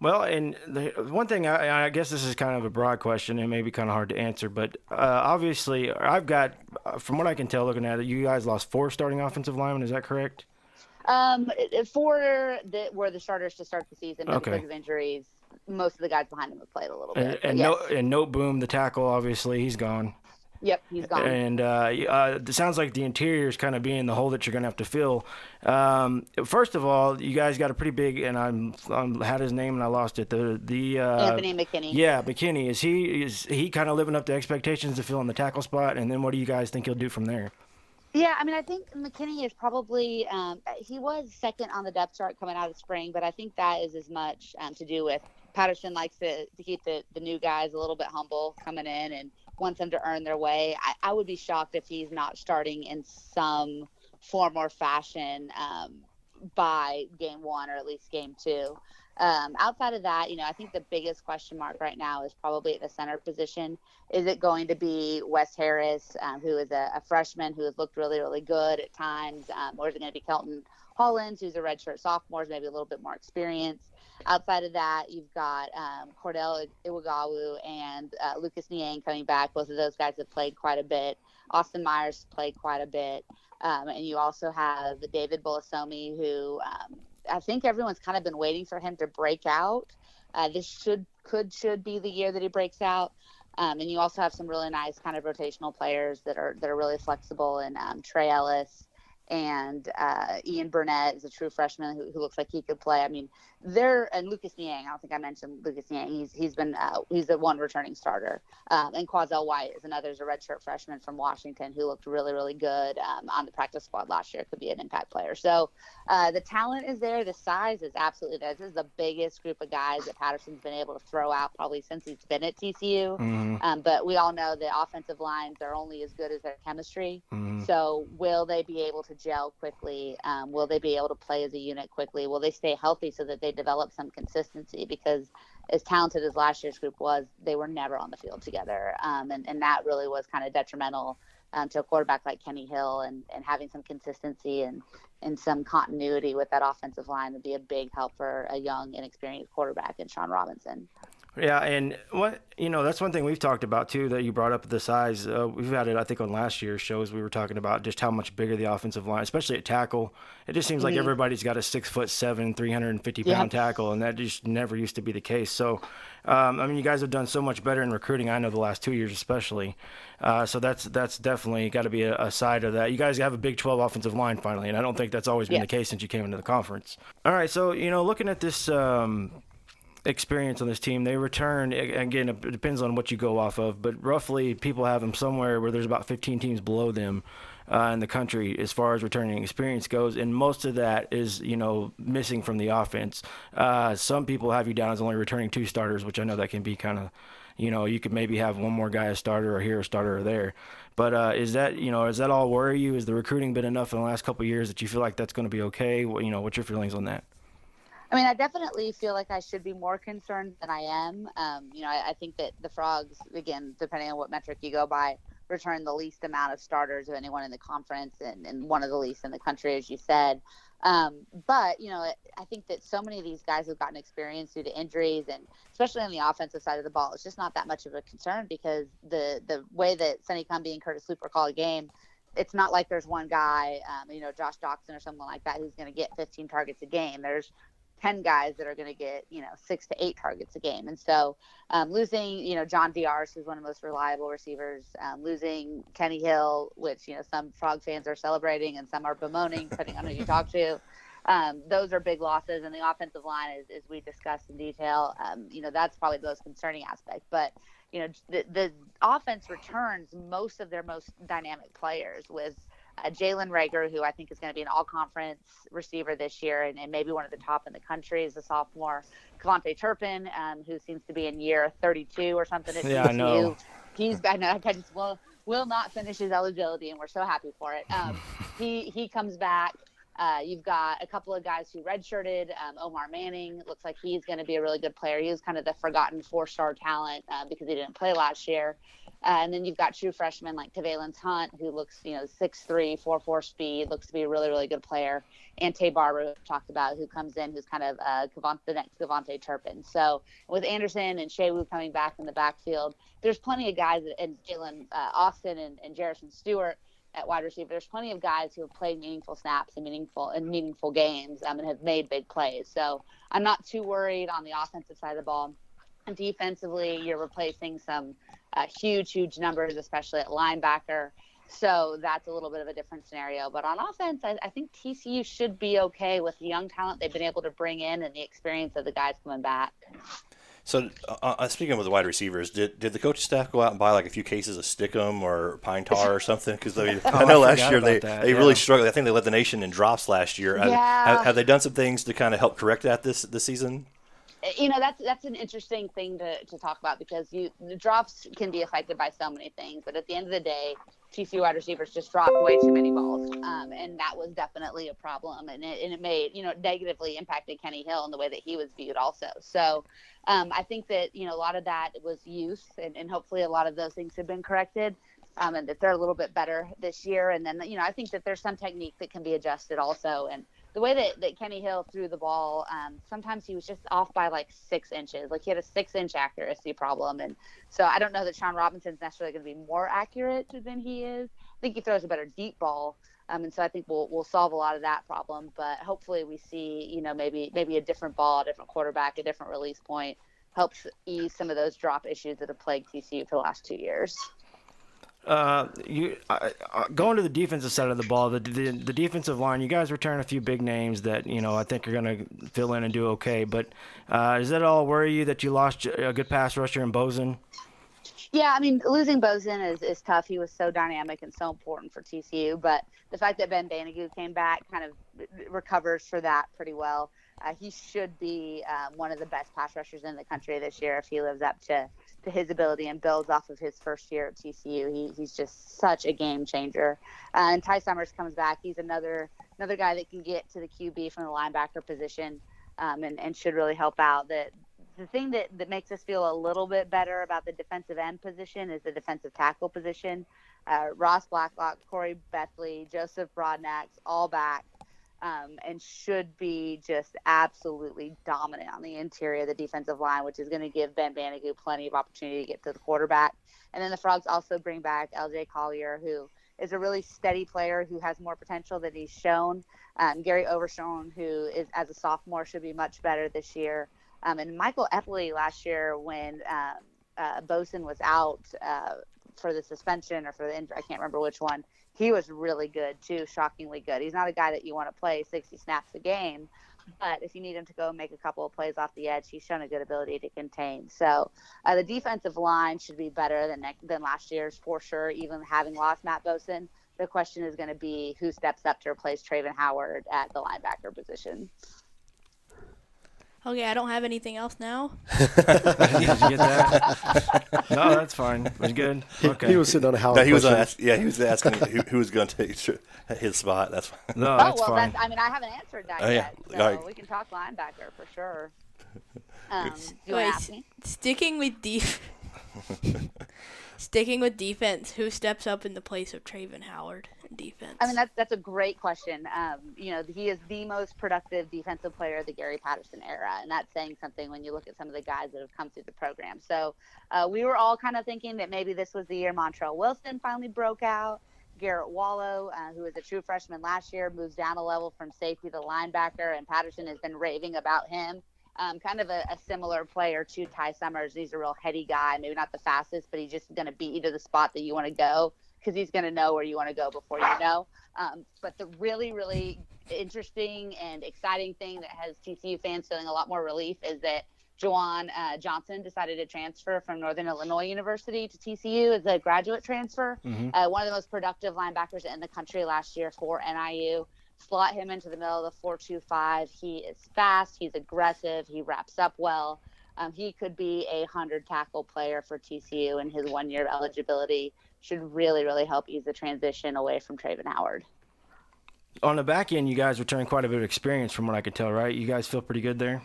Well, and the one thing I, I, guess this is kind of a broad question and maybe kind of hard to answer, but uh, obviously I've got, from what I can tell, looking at it, you guys lost four starting offensive linemen. Is that correct? Um, four that were the starters to start the season, okay. because of injuries, most of the guys behind him have played a little bit. And, and yes. no, and Noteboom, the tackle, obviously he's gone. Yep, he's gone. And uh, uh, it sounds like the interior is kind of being the hole that you're going to have to fill. Um, first of all, you guys got a pretty big, and I'm, I'm had his name and I lost it. The the uh, Anthony McKinney. Yeah, McKinney. Is he is he kind of living up to expectations to fill in the tackle spot? And then what do you guys think he'll do from there? Yeah, I mean, I think McKinney is probably um, he was second on the depth chart coming out of spring, but I think that is as much um, to do with Patterson likes to, to keep the, the new guys a little bit humble coming in and wants them to earn their way. I, I would be shocked if he's not starting in some form or fashion um, by game one or at least game two. Um, outside of that, you know, I think the biggest question mark right now is probably at the center position. Is it going to be Wes Harris, um, who is a, a, freshman who has looked really, really good at times, um, or is it going to be Kelton Hollins, who's a redshirt sophomore, maybe a little bit more experience? Outside of that, you've got um, Cordel Iwuagwu and uh, Lucas Niang coming back. Both of those guys have played quite a bit. Austin Myers played quite a bit. Um, and you also have David Bolasomi, who um, I think everyone's kind of been waiting for him to break out. Uh, this should could should be the year that he breaks out. Um, and you also have some really nice kind of rotational players that are that are really flexible, and um, Trey Ellis and uh, Ian Burnett is a true freshman who, who, looks like he could play. I mean, there and Lucas Niang. I don't think I mentioned Lucas Niang. He's he's been uh, he's the one returning starter. Um, and Quazell White is another is a redshirt freshman from Washington who looked really really good um, on the practice squad last year. Could be an impact player. So uh, the talent is there. The size is absolutely there. This is the biggest group of guys that Patterson's been able to throw out probably since he's been at TCU. Mm-hmm. Um, but we all know the offensive lines are only as good as their chemistry. Mm-hmm. So will they be able to gel quickly? Um, will they be able to play as a unit quickly? Will they stay healthy so that they develop some consistency? Because as talented as last year's group was, they were never on the field together, um, and and that really was kind of detrimental um, to a quarterback like Kenny Hill, and and having some consistency and and some continuity with that offensive line would be a big help for a young, inexperienced quarterback in Shawn Robinson. Yeah, and what you know, that's one thing we've talked about too. That you brought up the size. Uh, we've had it, I think, on last year's shows. We were talking about just how much bigger the offensive line, especially at tackle. It just seems mm-hmm. like everybody's got a six foot seven, three hundred and fifty pound tackle, and that just never used to be the case. So, um, I mean, you guys have done so much better in recruiting. I know the last two years, especially. Uh, so that's that's definitely got to be a, a, side of that. You guys have a Big 12 offensive line finally, and I don't think that's always been yeah. the case since you came into the conference. All right, so you know, looking at this. Um, experience on this team. They return again. It depends on what you go off of, but roughly people have them somewhere where there's about 15 teams below them uh, in the country as far as returning experience goes, and most of that is you know missing from the offense. Uh, some people have you down as only returning two starters, which I know that can be kind of you know you could maybe have one more guy a starter or here a starter or there. But uh, is that you know is that all worry you? Is the recruiting been enough in the last couple years that you feel like that's going to be okay? You know, what's your feelings on that? I mean, I definitely feel like I should be more concerned than I am. Um, you know, I, I, think that the frogs, again, depending on what metric you go by, return the least amount of starters of anyone in the conference and, and one of the least in the country, as you said. Um, but you know, I think that so many of these guys have gotten experience due to injuries, and especially on the offensive side of the ball, it's just not that much of a concern because the the way that Sonny Cumbie and Curtis Luper call a game it's not like there's one guy, um, you know, Josh Doctson or someone like that who's going to get 15 targets a game. There's 10 guys that are going to get, you know, six to eight targets a game. And so um, losing, you know, John Diarse, who's one of the most reliable receivers, um, losing Kenny Hill, which, you know, some Frog fans are celebrating and some are bemoaning, depending on who you talk to. Um, those are big losses. And the offensive line, as, as we discussed in detail, um, you know, that's probably the most concerning aspect. But, you know, the, the offense returns most of their most dynamic players with – Jalen Reagor, who I think is going to be an all conference receiver this year and, and, maybe one of the top in the country as a sophomore. KaVontae Turpin, um, who seems to be in year 32 or something at yeah, TCU. I know. He's, I know, I just will, will not finish his eligibility, and we're so happy for it. Um, he, he comes back. Uh, you've got a couple of guys who redshirted. Um, Omar Manning looks like he's going to be a really good player. He was kind of the forgotten four-star talent uh, because he didn't play last year. Uh, and then you've got true freshmen like Tevailance Hunt, who looks, you know, 6'3", 4'4 speed, looks to be a really, really good player. And Taye Barber, talked about, who comes in, who's kind of uh, the next KaVontae Turpin. So with Anderson and Sewo coming back in the backfield, there's plenty of guys, and Jalen uh, Austin and, and Jerrison Stewart at wide receiver. There's plenty of guys who have played meaningful snaps and meaningful and meaningful games um, and have made big plays. So I'm not too worried on the offensive side of the ball. And defensively, you're replacing some – uh, huge, huge numbers, especially at linebacker. So that's a little bit of a different scenario. But on offense, I, I think TCU should be okay with the young talent they've been able to bring in and the experience of the guys coming back. So, uh, uh speaking of the wide receivers, did, did the coaching staff go out and buy like a few cases of Stickum or Pine Tar or something? Because I, oh, I know I last year they, that, they yeah. really struggled. I think they led the nation in drops last year. Yeah. Have, have, they done some things to kind of help correct that this this season? you know that's that's an interesting thing to, to talk about because you the drops can be affected by so many things but at the end of the day TCU wide receivers just dropped way too many balls um, and that was definitely a problem and it, and it made you know negatively impacted Kenny Hill in the way that he was viewed also. So um, I think that you know a lot of that was youth and, and hopefully a lot of those things have been corrected um, and that they're a little bit better this year and then you know I think that there's some technique that can be adjusted also and the way that, that Kenny Hill threw the ball, um, sometimes he was just off by like six inches. Like he had a six inch accuracy problem. And so I don't know that Shawn Robinson's necessarily going to be more accurate than he is. I think he throws a better deep ball. Um, and so I think we'll, we'll solve a lot of that problem. But hopefully we see, you know, maybe maybe a different ball, a different quarterback, a different release point helps ease some of those drop issues that have plagued TCU for the last two years. Uh, you uh, going to the defensive side of the ball, the, the, the defensive line. You guys return a few big names that you know I think are going to fill in and do okay. But uh, does that all worry you that you lost a good pass rusher in Boesen? Yeah, I mean losing Boesen is, is tough. He was so dynamic and so important for TCU. But the fact that Ben Banogu came back kind of recovers for that pretty well. Uh, he should be um, one of the best pass rushers in the country this year if he lives up to to his ability and builds off of his first year at TCU. He, he's just such a game changer. Uh, and Ty Summers comes back. He's another another guy that can get to the QB from the linebacker position um, and, and should really help out. That the thing that, that makes us feel a little bit better about the defensive end position is the defensive tackle position. Uh, Ross Blacklock, Corey Bethley, Joseph Broadnax, all back um, and should be just absolutely dominant on the interior of the defensive line, which is going to give Ben Banogu plenty of opportunity to get to the quarterback. And then the Frogs also bring back LJ Collier, who is a really steady player who has more potential than he's shown. Um, Gary Overshone, who is as a sophomore, should be much better this year. Um, and Michael Epley last year, when um, uh, Boesen was out uh, for the suspension or for the injury, I can't remember which one he was really good too, shockingly good. He's not a guy that you want to play 60 snaps a game, but if you need him to go make a couple of plays off the edge, he's shown a good ability to contain. So uh, the defensive line should be better than than last year's for sure. Even having lost Matt Boesen, the question is going to be who steps up to replace Travin Howard at the linebacker position. Okay, I don't have anything else now. Did you get that? no, that's fine. It was good. Okay. He, he was sitting on a house. No, he was ask, yeah, he was asking who, who was going to take his spot. That's fine. No, oh, that's well, fine. That's, I mean, I haven't answered that oh, yet, so right. we can talk linebacker for sure. Um, do Wait, sticking with def- sticking with defense, who steps up in the place of Travin Howard? Defense? I mean, that's that's a great question. Um, you know, he is the most productive defensive player of the Gary Patterson era, and that's saying something when you look at some of the guys that have come through the program. So uh, we were all kind of thinking that maybe this was the year Montrell Wilson finally broke out. Garrett Wallow, uh, who was a true freshman last year, moves down a level from safety to linebacker, and Patterson has been raving about him. Um, kind of a, a, similar player to Ty Summers. He's a real heady guy, maybe not the fastest, but he's just going to beat you to the spot that you want to go because he's going to know where you want to go before you know. Um, but the really, really interesting and exciting thing that has TCU fans feeling a lot more relief is that Jawuan uh, Johnson decided to transfer from Northern Illinois University to TCU as a graduate transfer. Mm-hmm. Uh, one of the most productive linebackers in the country last year for NIU. Slot him into the middle of the 4-2-5. He is fast. He's aggressive. He wraps up well. Um, he could be a 100 tackle player for TCU and his one year of eligibility should really, really help ease the transition away from Travin Howard. On the back end, you guys return quite a bit of experience from what I could tell, right? You guys feel pretty good there.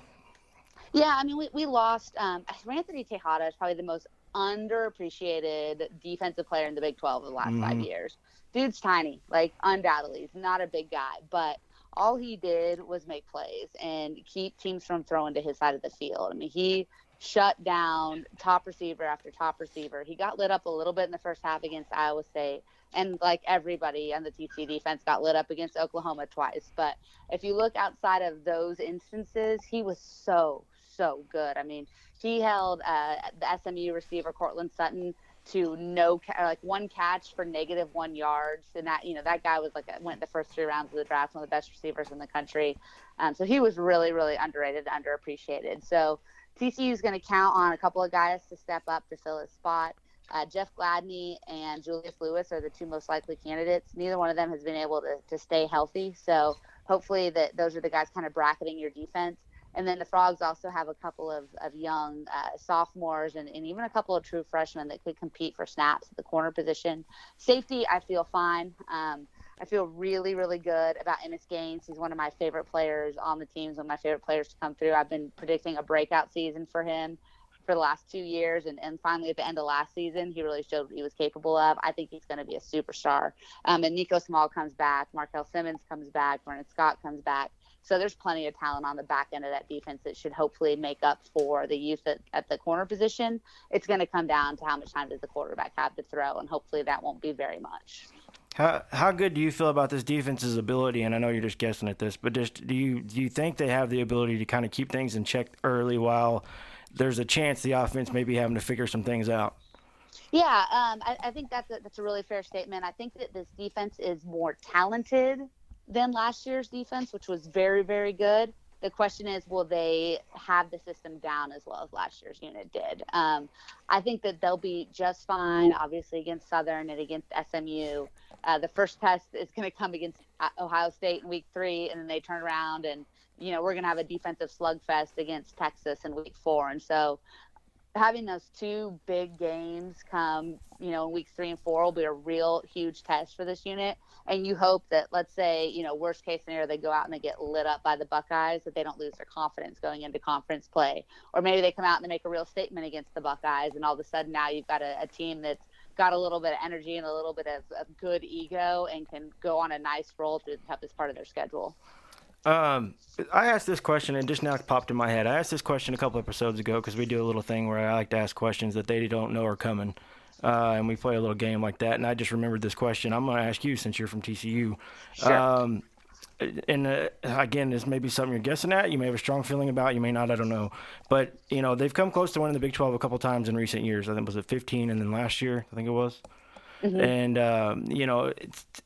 Yeah, I mean, we, we lost. Um, Anthony Texada is probably the most underappreciated defensive player in the Big 12 of the last mm-hmm. five years. Dude's tiny, like undoubtedly, he's not a big guy, but all he did was make plays and keep teams from throwing to his side of the field. I mean, he shut down top receiver after top receiver. He got lit up a little bit in the first half against Iowa State. And like everybody on the TC defense got lit up against Oklahoma twice. But if you look outside of those instances, he was so, so good. I mean, he held uh, the SMU receiver, Courtland Sutton, to no like one catch for negative one yards, and that you know that guy was like went the first three rounds of the draft, one of the best receivers in the country. Um, so he was really really underrated, underappreciated. So TCU is going to count on a couple of guys to step up to fill his spot. Uh, Jeff Gladney and Julius Lewis are the two most likely candidates. Neither one of them has been able to, to stay healthy, so hopefully that those are the guys kind of bracketing your defense. And then the Frogs also have a couple of, of young uh, sophomores and, and even a couple of true freshmen that could compete for snaps at the corner position. Safety, I feel fine. Um, I feel really, really good about Innis Gaines. He's one of my favorite players on the teams, one of my favorite players to come through. I've been predicting a breakout season for him for the last two years, and, and finally at the end of last season, he really showed what he was capable of. I think he's going to be a superstar. Um, and Niko Small comes back, Markel Simmons comes back, Vernon Scott comes back. So there's plenty of talent on the back end of that defense that should hopefully make up for the youth at, at the corner position. It's going to come down to how much time does the quarterback have to throw, and hopefully that won't be very much. How how good do you feel about this defense's ability? And I know you're just guessing at this, but just do you do you think they have the ability to kind of keep things in check early while there's a chance the offense may be having to figure some things out? Yeah, um, I, I, think that's a, that's a really fair statement. I think that this defense is more talented than last year's defense, which was very, very good. The question is, will they have the system down as well as last year's unit did? Um, I think that they'll be just fine, obviously, against Southern and against SMU. Uh, the first test is going to come against Ohio State in week three, and then they turn around and, you know, we're going to have a defensive slugfest against Texas in week four. And so having those two big games come, you know, in weeks three and four will be a real huge test for this unit. And you hope that, let's say, you know, worst case scenario, they go out and they get lit up by the Buckeyes, that they don't lose their confidence going into conference play. Or maybe they come out and they make a real statement against the Buckeyes, and all of a sudden now you've got a, a team that's got a little bit of energy and a little bit of, of good ego and can go on a nice roll through the toughest part of their schedule. Um, I asked this question and just now it popped in my head. I asked this question a couple episodes ago because we do a little thing where I like to ask questions that they don't know are coming. Uh, and we play a little game like that. And I just remembered this question. I'm going to ask you since you're from TCU. Sure. Um, and uh, again, this may be something you're guessing at. You may have a strong feeling about. You may not. I don't know. But you know, they've come close to winning the Big 12 a couple times in recent years. I think it was it 15, and then last year, I think it was. Mm-hmm. And um, you know,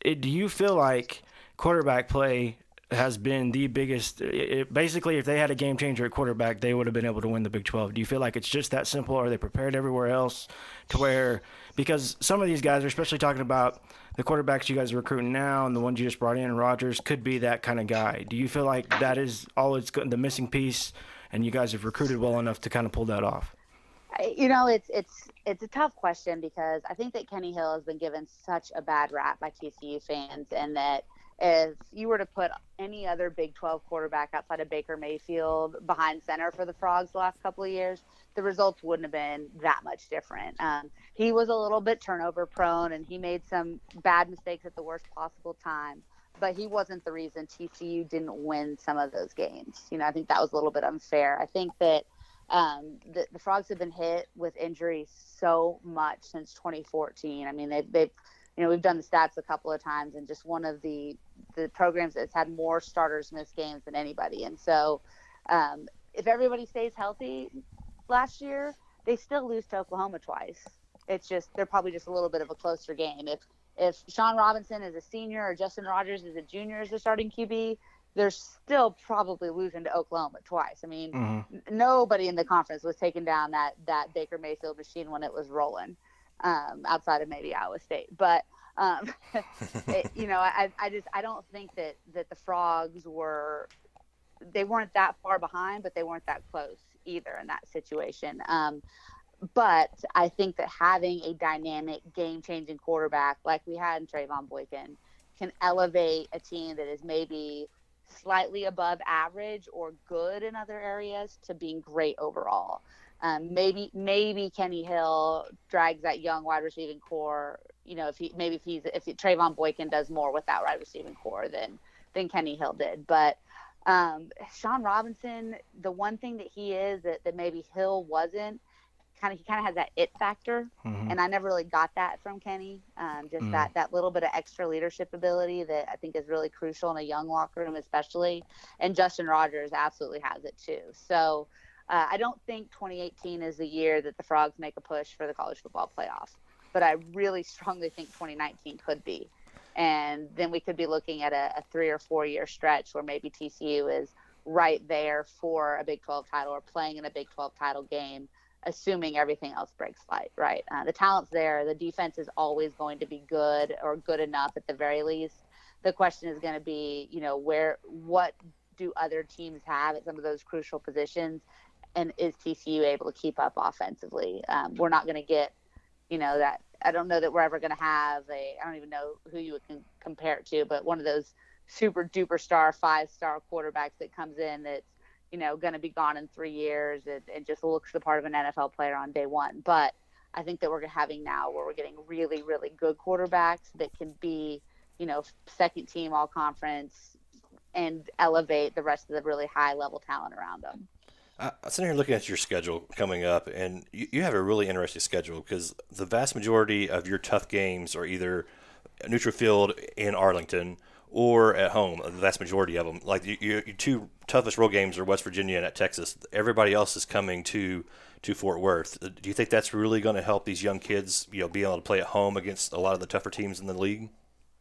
it, do you feel like quarterback play has been the biggest. It, basically, if they had a game changer at quarterback, they would have been able to win the Big 12. Do you feel like it's just that simple? Are they prepared everywhere else to where, because some of these guys are especially talking about the quarterbacks you guys are recruiting now and the ones you just brought in, Rogers, could be that kind of guy. Do you feel like that is all it's the missing piece and you guys have recruited well enough to kind of pull that off? You know, it's it's it's a tough question because I think that Kenny Hill has been given such a bad rap by TCU fans, and that if you were to put any other Big 12 quarterback outside of Baker Mayfield behind center for the Frogs the last couple of years, the results wouldn't have been that much different. Um, he was a little bit turnover prone and he made some bad mistakes at the worst possible time, but he wasn't the reason TCU didn't win some of those games. You know, I think that was a little bit unfair. I think that um, the, the Frogs have been hit with injuries so much since 2014. I mean, they've, they've you know, we've done the stats a couple of times, and just one of the the programs that's had more starters miss games than anybody. And so, um, if everybody stays healthy, last year they still lose to Oklahoma twice. It's just they're probably just a little bit of a closer game. If if Shawn Robinson is a senior or Justin Rogers is a junior as a starting QB, they're still probably losing to Oklahoma twice. I mean, mm-hmm. n- nobody in the conference was taking down that that Baker Mayfield machine when it was rolling um, outside of maybe Iowa State. But um, it, you know, I, I just I don't think that that the frogs were they weren't that far behind, but they weren't that close either in that situation. Um, but I think that having a dynamic, game-changing quarterback like we had in Trevone Boykin can elevate a team that is maybe slightly above average or good in other areas to being great overall. Um, maybe maybe Kenny Hill drags that young wide receiving core. You know, if he maybe if he's if he, Trevone Boykin does more with that wide receiving core than than Kenny Hill did. But um, Shawn Robinson, the one thing that he is that, that maybe Hill wasn't, kind of he kind of has that it factor, Mhm. and I never really got that from Kenny. Um, just Mm. that that little bit of extra leadership ability that I think is really crucial in a young locker room, especially. And Justin Rogers absolutely has it too. So. Uh, I don't think 2018 is the year that the Frogs make a push for the college football playoff, but I really strongly think 2019 could be. And then we could be looking at a, a three or four year stretch where maybe TCU is right there for a Big 12 title or playing in a Big 12 title game, assuming everything else breaks light, right? Uh, the talent's there. The defense is always going to be good or good enough at the very least. The question is going to be, you know, where, what do other teams have at some of those crucial positions? And is TCU able to keep up offensively? Um, we're not going to get, you know, that I don't know that we're ever going to have a, I don't even know who you would con- compare it to, but one of those super duper star, five star quarterbacks that comes in that's, you know, going to be gone in three years and, and just looks the part of an NFL player on day one. But I think that we're having now where we're getting really, really good quarterbacks that can be, you know, second team all conference and elevate the rest of the really high level talent around them. I'm sitting here looking at your schedule coming up, and you, you have a really interesting schedule because the vast majority of your tough games are either neutral field in Arlington or at home. The vast majority of them, like your, your your two toughest road games, are West Virginia and at Texas. Everybody else is coming to to Fort Worth. Uh, do you think that's really going to help these young kids, you know, be able to play at home against a lot of the tougher teams in the league?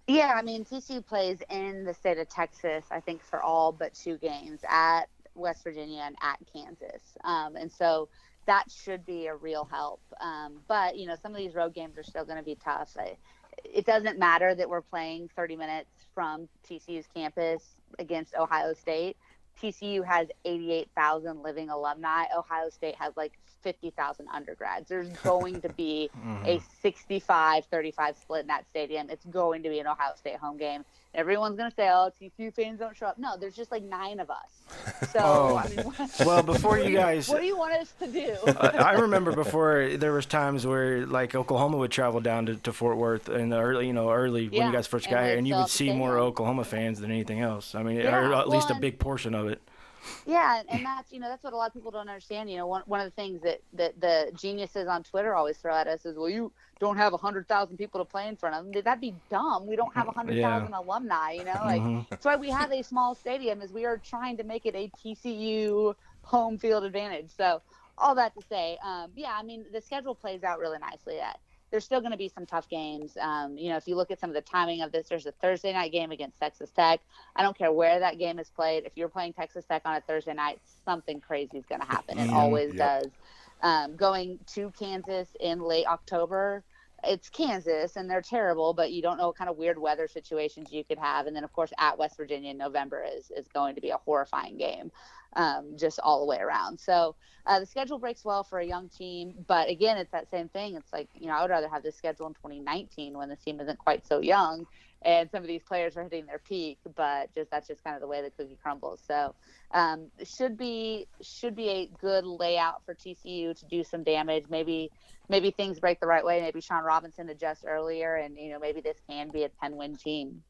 Yeah, I mean, TCU plays in the state of Texas, I think, for all but two games at West Virginia and at Kansas. Um, and so that should be a real help. Um, but, you know, some of these road games are still going to be tough. I, it doesn't matter that we're playing 30 minutes from TCU's campus against Ohio State. TCU has 88,000 living alumni. Ohio State has like 50,000 undergrads. There's going to be a mm-hmm. 65 35 split in that stadium. It's going to be an Ohio State home game. Everyone's going to say, oh, TCU fans don't show up. No, there's just like nine of us. So, Oh. I mean, what, Well, before you guys, what do you want us to do? I I remember before there was times where like Oklahoma would travel down to, to Fort Worth in the early, you know, early when you guys first and got here, and you would see more stadium. Oklahoma fans than anything else. I mean, Yeah, or at least well, a big portion of it. Yeah, and that's you know that's what a lot of people don't understand. You know, one one of the things that that the geniuses on Twitter always throw at us is, well, you don't have hundred thousand people to play in front of them. That'd be dumb. We don't have hundred thousand alumni. You know, like Mhm. that's why we have a small stadium. Is we are trying to make it a TCU home field advantage. So all that to say, um, yeah, I mean the schedule plays out really nicely. At there's still going to be some tough games. Um, you know, if you look at some of the timing of this, there's a Thursday night game against Texas Tech. I don't care where that game is played. If you're playing Texas Tech on a Thursday night, something crazy is going to happen. It Mhm. always Yep. does. Um, going to Kansas in late October, it's Kansas and they're terrible, but you don't know what kind of weird weather situations you could have. And then, of course, at West Virginia in November is, is going to be a horrifying game, um, just all the way around. So uh, the schedule breaks well for a young team, but again, it's that same thing. It's like, you know, I would rather have this schedule in 2019 when the team isn't quite so young and some of these players are hitting their peak, but just that's just kind of the way the cookie crumbles. So um, should be should be a good layout for TCU to do some damage. Maybe maybe things break the right way. Maybe Shawn Robinson adjusts earlier, and you know maybe this can be a 10 win team.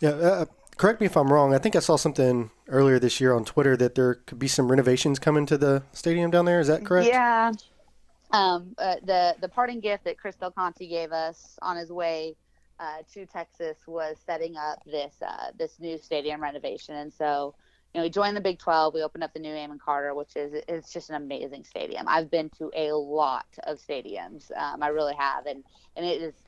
Yeah, uh, correct me if I'm wrong. I think I saw something earlier this year on Twitter that there could be some renovations coming to the stadium down there. Is that correct? Yeah. Um, uh, the the parting gift that Chris Del Conte gave us on his way uh, to Texas was setting up this uh, this new stadium renovation, and so you know we joined the Big 12. We opened up the new Amon Carter, which is it's just an amazing stadium. I've been to a lot of stadiums. Um, I really have, and and it is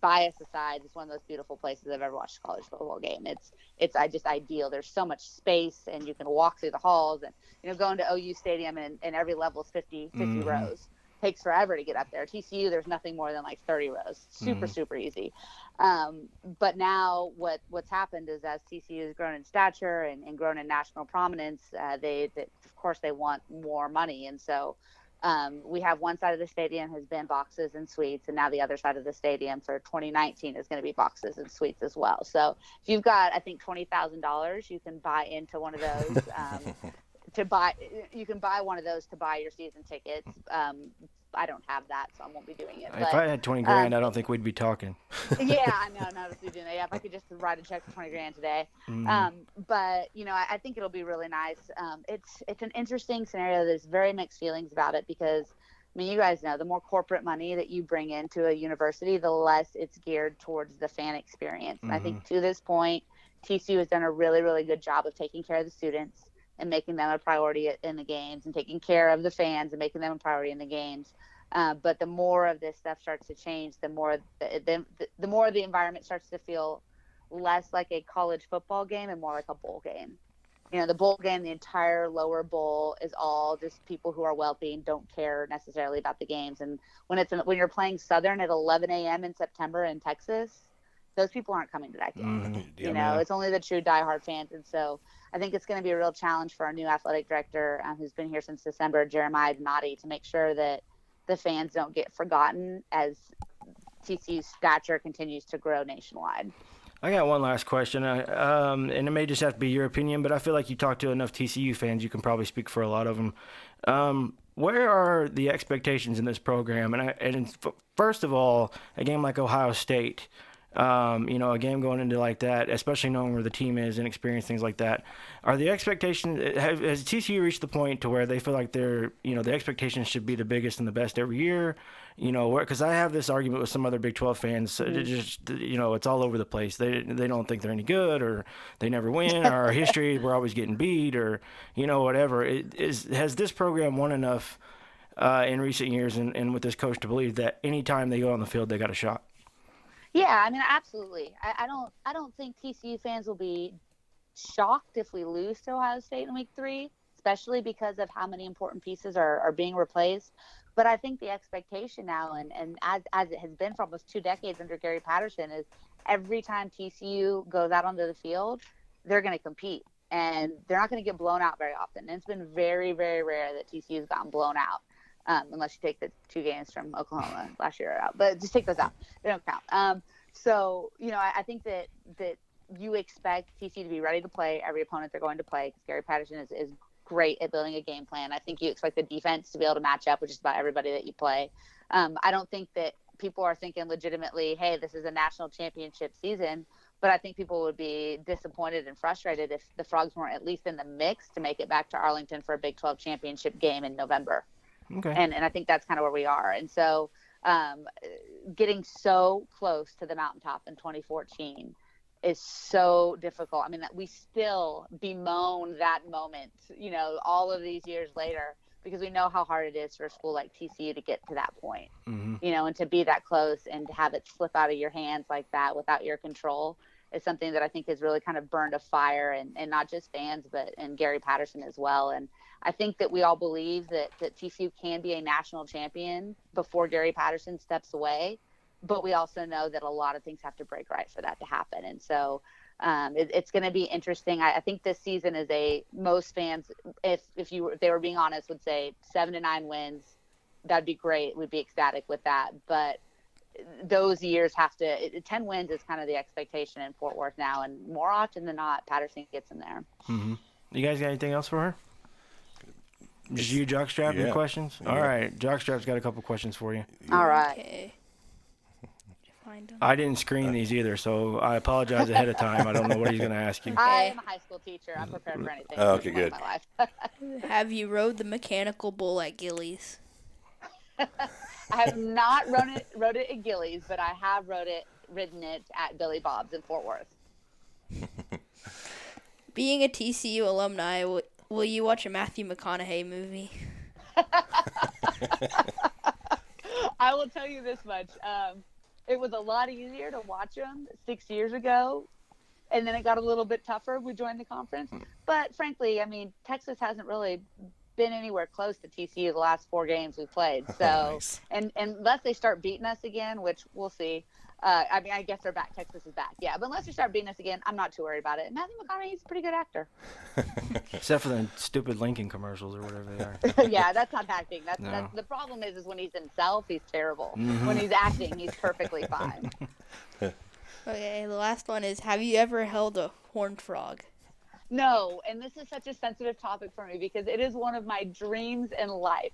bias aside, it's one of those beautiful places I've ever watched a college football game. It's it's I just ideal. There's so much space, and you can walk through the halls, and you know going to OU Stadium, and, and every level is 50 50 Mhm. rows. Takes forever to get up there. TCU, there's nothing more than like 30 rows. Super Mhm. super easy. Um, but now what what's happened is as TCU has grown in stature and, and grown in national prominence, uh, they, they of course they want more money, and so um, we have one side of the stadium has been boxes and suites, and now the other side of the stadium for 2019 is going to be boxes and suites as well. So if you've got, I think, twenty thousand dollars, you can buy into one of those. Um, to buy, you can buy one of those to buy your season tickets. Um, I don't have that, so I won't be doing it. If but, I had 20 grand, um, I don't think we'd be talking. yeah, I know. Not if we doing that. Yeah, if I could just write a check for twenty grand today. Mhm. Um, but you know, I, I think it'll be really nice. Um, it's it's an interesting scenario. There's very mixed feelings about it because, I mean, you guys know the more corporate money that you bring into a university, the less it's geared towards the fan experience. And I think to this point, TCU has done a really really good job of taking care of the students and making them a priority in the games and taking care of the fans and making them a priority in the games. Uh, but the more of this stuff starts to change, the more the, the, the more the environment starts to feel less like a college football game and more like a bowl game. You know, the bowl game, the entire lower bowl is all just people who are wealthy and don't care necessarily about the games. And when it's when you're playing Southern at 11 a.m. in September in Texas, those people aren't coming to that game. Mhm. You know, it's only the true diehard fans, and so I think it's going to be a real challenge for our new athletic director, um, who's been here since December, Jeremiah Donati, to make sure that the fans don't get forgotten as TCU's stature continues to grow nationwide. I got one last question, uh, um, and it may just have to be your opinion, but I feel like you talk to enough TCU fans, you can probably speak for a lot of them. Um, where are the expectations in this program? And, I, and first of all, a game like Ohio State, um, you know, a game going into like that, especially knowing where the team is and experience things like that, are the expectations? Have, has TCU reached the point to where they feel like they're, you know, the expectations should be the biggest and the best every year? You know, because I have this argument with some other Big 12 fans. It just, you know, it's all over the place. They they don't think they're any good, or they never win, or our history we're always getting beat, or you know whatever. It, is has this program won enough uh, in recent years, and, and with this coach to believe that anytime they go on the field, they got a shot? Yeah, I mean, absolutely. I, I don't, I don't think TCU fans will be shocked if we lose to Ohio State in Week Three, especially because of how many important pieces are, are being replaced. But I think the expectation now, and, and as, as it has been for almost two decades under Gary Patterson, is every time TCU goes out onto the field, they're going to compete. And they're not going to get blown out very often. And it's been very, very rare that TCU has gotten blown out, um, unless you take the two games from Oklahoma last year out. But just take those out; they don't count. Um, so you know, I, I think that that you expect TCU to be ready to play every opponent they're going to play because Gary Patterson is, is great at building a game plan. I think you expect the defense to be able to match up with just about everybody that you play. Um, I don't think that people are thinking legitimately, hey, this is a national championship season. But I think people would be disappointed and frustrated if the Frogs weren't at least in the mix to make it back to Arlington for a Big 12 championship game in November. Okay. And, and I think that's kind of where we are. And so um, getting so close to the mountaintop in 2014 is so difficult. I mean, that we still bemoan that moment, you know, all of these years later, because we know how hard it is for a school like TCU to get to that point, hmm you know, and to be that close and to have it slip out of your hands like that without your control is something that I think has really kind of burned a fire and, and not just fans, but and Gary Patterson as well. And I think that we all believe that, that TCU can be a national champion before Gary Patterson steps away but we also know that a lot of things have to break right for that to happen. And so um, it, it's going to be interesting. I, I, think this season is a most fans, if if you if they were being honest, would say seven to nine wins. That'd be great. We'd be ecstatic with that. But those years have to. It, Ten wins is kind of the expectation in Fort Worth now, and more often than not, Patterson gets in there. hmm You guys got anything else for her? Just you, Jockstrap, Yeah. any questions? All Yeah. right, Jockstrap's got a couple questions for you. All right. Okay. Find 'em. I didn't screen these either, so I apologize ahead of time. I don't know what he's going to ask you. I am a high school teacher. I'm prepared for anything. Oh, okay, point in My life. Have you rode the mechanical bull at Gilley's? I have not rode it, rode it at Gilley's, but I have rode it, ridden it at Billy Bob's in Fort Worth. Being a TCU alumni, will, will you watch a Matthew McConaughey movie? I will tell you this much: um, it was a lot easier to watch them six years ago, and then it got a little bit tougher. We joined the conference, but frankly, I mean, Texas hasn't really been anywhere close to TCU the last four games we played. So, Nice. and, and unless they start beating us again, which we'll see, Uh, I mean, I guess they're back. Texas is back. Yeah, but unless they start beating us again, I'm not too worried about it. Matthew McConaughey's a pretty good actor. Except for the stupid Lincoln commercials or whatever they are. yeah, that's not acting. That's, No. that's the problem. Is is when he's himself, he's terrible. Mm-hmm. When he's acting, he's perfectly fine. Okay, the last one is Have you ever held a horned frog? No, and this is such a sensitive topic for me because it is one of my dreams in life.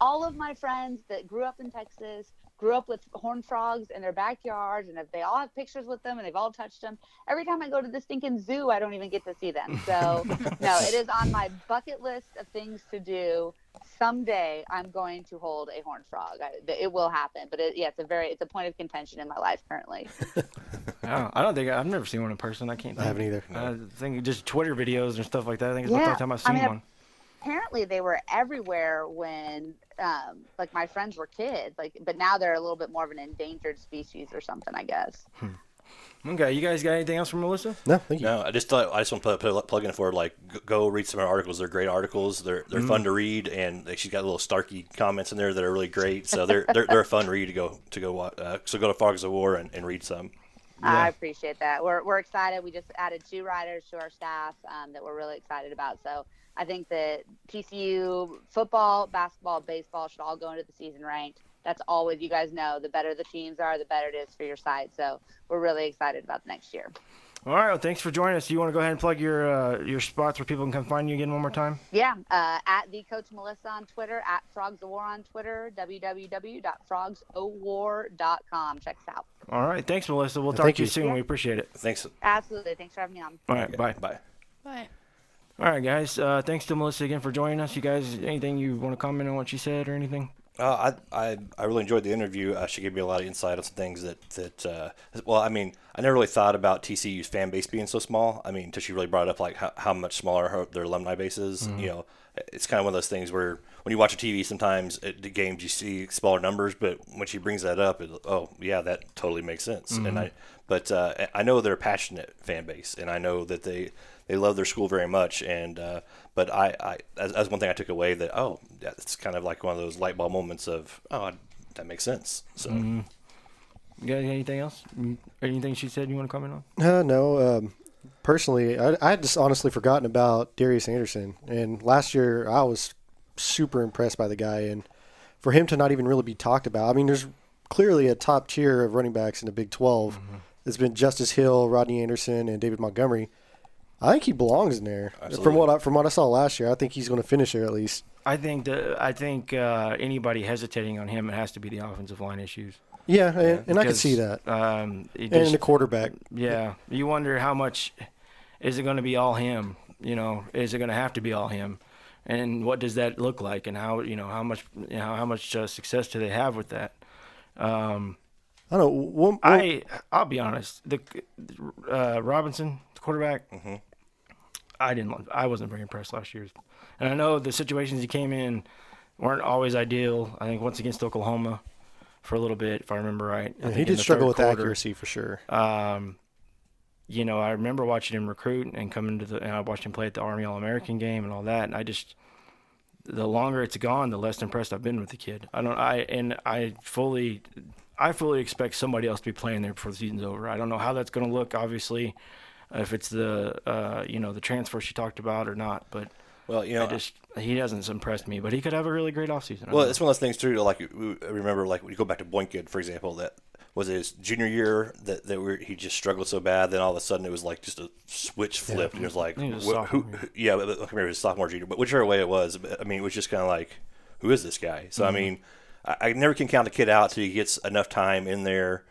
All of my friends that grew up in Texas grew up with horn frogs in their backyards, and if they all have pictures with them and they've all touched them. Every time I go to the stinking zoo, I don't even get to see them. So, no, it is on my bucket list of things to do. Someday, I'm going to hold a horn frog. I, it will happen, but it, yeah, it's a very it's a point of contention in my life currently. I don't, I don't think I've never seen one in person. I can't. I haven't think. either. I think just Twitter videos and stuff like that. I think it's the Yeah, first time I've I seen mean, one. apparently they were everywhere when um, like my friends were kids like but now they're a little bit more of an endangered species or something i guess Okay, you guys got anything else from Melissa? No, thank you. No, I just thought I just want to put, put a plug in for like go read some of her articles. They're great articles. They're they're fun to read, and like, she's got little Starkey comments in there that are really great. So they're they're, they're a fun read to go to go watch. Uh, so go to Frogs O' War and, and read some. i appreciate that we're, we're excited we just added two writers to our staff um, that we're really excited about so i think that tcu football basketball baseball should all go into the season ranked that's always you guys know the better the teams are the better it is for your side. so we're really excited about the next year All right, well, thanks for joining us. Do you want to go ahead and plug your uh, your spots where people can come find you again one more time? Yeah, uh, at the Coach Melissa on Twitter, at Frogs O' War on Twitter, www.frogsowar.com. Check us out. All right, thanks, Melissa. We'll talk Thank to you you. soon. Yeah. We appreciate it. Thanks. Absolutely. Thanks for having me on. All right, bye. Bye. Bye. All right, guys. Uh, thanks to Melissa again for joining us. You guys, anything you want to comment on what she said or anything? Uh, I, I I really enjoyed the interview. Uh, she gave me a lot of insight on some things that that uh, well, I mean, I never really thought about TCU's fan base being so small. I mean, until she really brought up like how, how much smaller her, their alumni base is. You know, it's kind of one of those things where when you watch a TV, sometimes at the games you see smaller numbers, but when she brings that up, it, oh yeah, that totally makes sense. And I, but uh, I know they're a passionate fan base, and I know that they they love their school very much. And uh, but I, I as, as one thing I took away that oh, yeah, it's kind of like one of those light bulb moments of oh, that makes sense. So. You got anything else? Anything she said you want to comment on? Uh, no. Um, personally, I, I had just honestly forgotten about Darius Anderson. And last year, I was super impressed by the guy. And for him to not even really be talked about, I mean, there's clearly a top tier of running backs in the Big 12. It's been Justice Hill, Rodney Anderson, and David Montgomery. I think he belongs in there. From what I, from what I saw last year, I think he's going to finish there at least. I think that I think uh, anybody hesitating on him, it has to be the offensive line issues. Yeah, and, and I can see that. Um, it And the quarterback. Yeah, you wonder how much is it going to be all him? You know, is it going to have to be all him? And what does that look like? And how you know how much you know how much uh, success do they have with that? Um, I don't know. What, what- I I'll be honest, the uh, Robinson the quarterback, I didn't I wasn't very impressed last year, and I know the situations he came in weren't always ideal. I think once against Oklahoma for a little bit, if I remember right. I he did struggle with quarter. accuracy for sure. Um, you know, I remember watching him recruit and come into the, and I watched him play at the Army All American game and all that. And I just, the longer it's gone, the less impressed I've been with the kid. I don't, I, and I fully, I fully expect somebody else to be playing there before the season's over. I don't know how that's going to look, obviously, if it's the, uh, you know, the transfer she talked about or not, but Well, you know, I just, he hasn't impressed me, but he could have a really great offseason. Well, it's one of those things too. Like I remember, like when you go back to Boynton, for example, that was his junior year that that we he just struggled so bad. Then all of a sudden it was like just a switch flipped, and it was like, it was wh- who, who- yeah, but- but I remember his sophomore junior, but whichever way it was, but, I mean, it was just kind of like, who is this guy? So Mm-hmm. I mean, I, I never can count a kid out till he gets enough time in there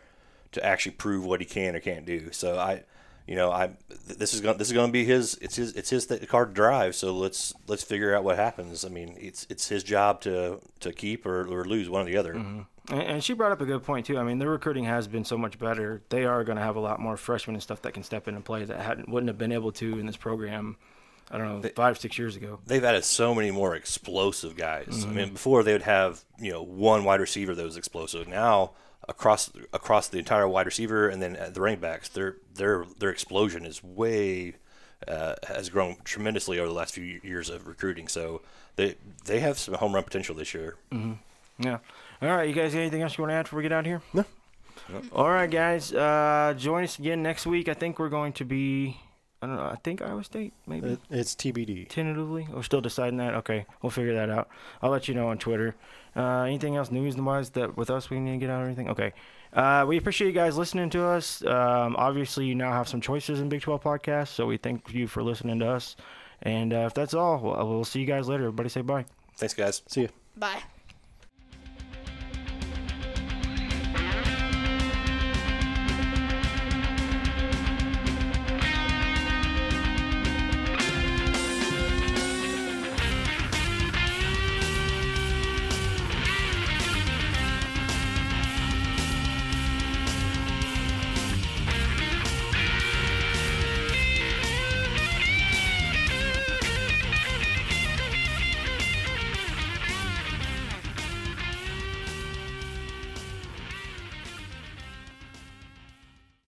to actually prove what he can or can't do. So I. You know, I this is going this is going to be his it's his it's his th- card to drive. So let's let's figure out what happens. I mean, it's it's his job to to keep or, or lose one or the other. Mm-hmm. And, and she brought up a good point too. I mean, the recruiting has been so much better. They are going to have a lot more freshmen and stuff that can step in and play that hadn't wouldn't have been able to in this program. I don't know, five six years ago. They've added so many more explosive guys. I mm-hmm. mean, before they would have you know one wide receiver that was explosive. Now across across the entire wide receiver and then at the running backs, their their their explosion is way uh, has grown tremendously over the last few years of recruiting. So they they have some home run potential this year. Yeah. All right, you guys got anything else you want to add before we get out of here? No. All right, guys. Uh, join us again next week. I think we're going to be. I don't know. I think Iowa State, maybe. It's TBD. Tentatively, we're still deciding that. Okay, we'll figure that out. I'll let you know on Twitter. Uh, anything else news and wise that with us we need to get out or anything? Okay. Uh, we appreciate you guys listening to us. Um, obviously, you now have some choices in Big 12 podcasts, so we thank you for listening to us. And uh, if that's all, we'll, we'll see you guys later. Everybody say bye. Thanks, guys. See you. Bye.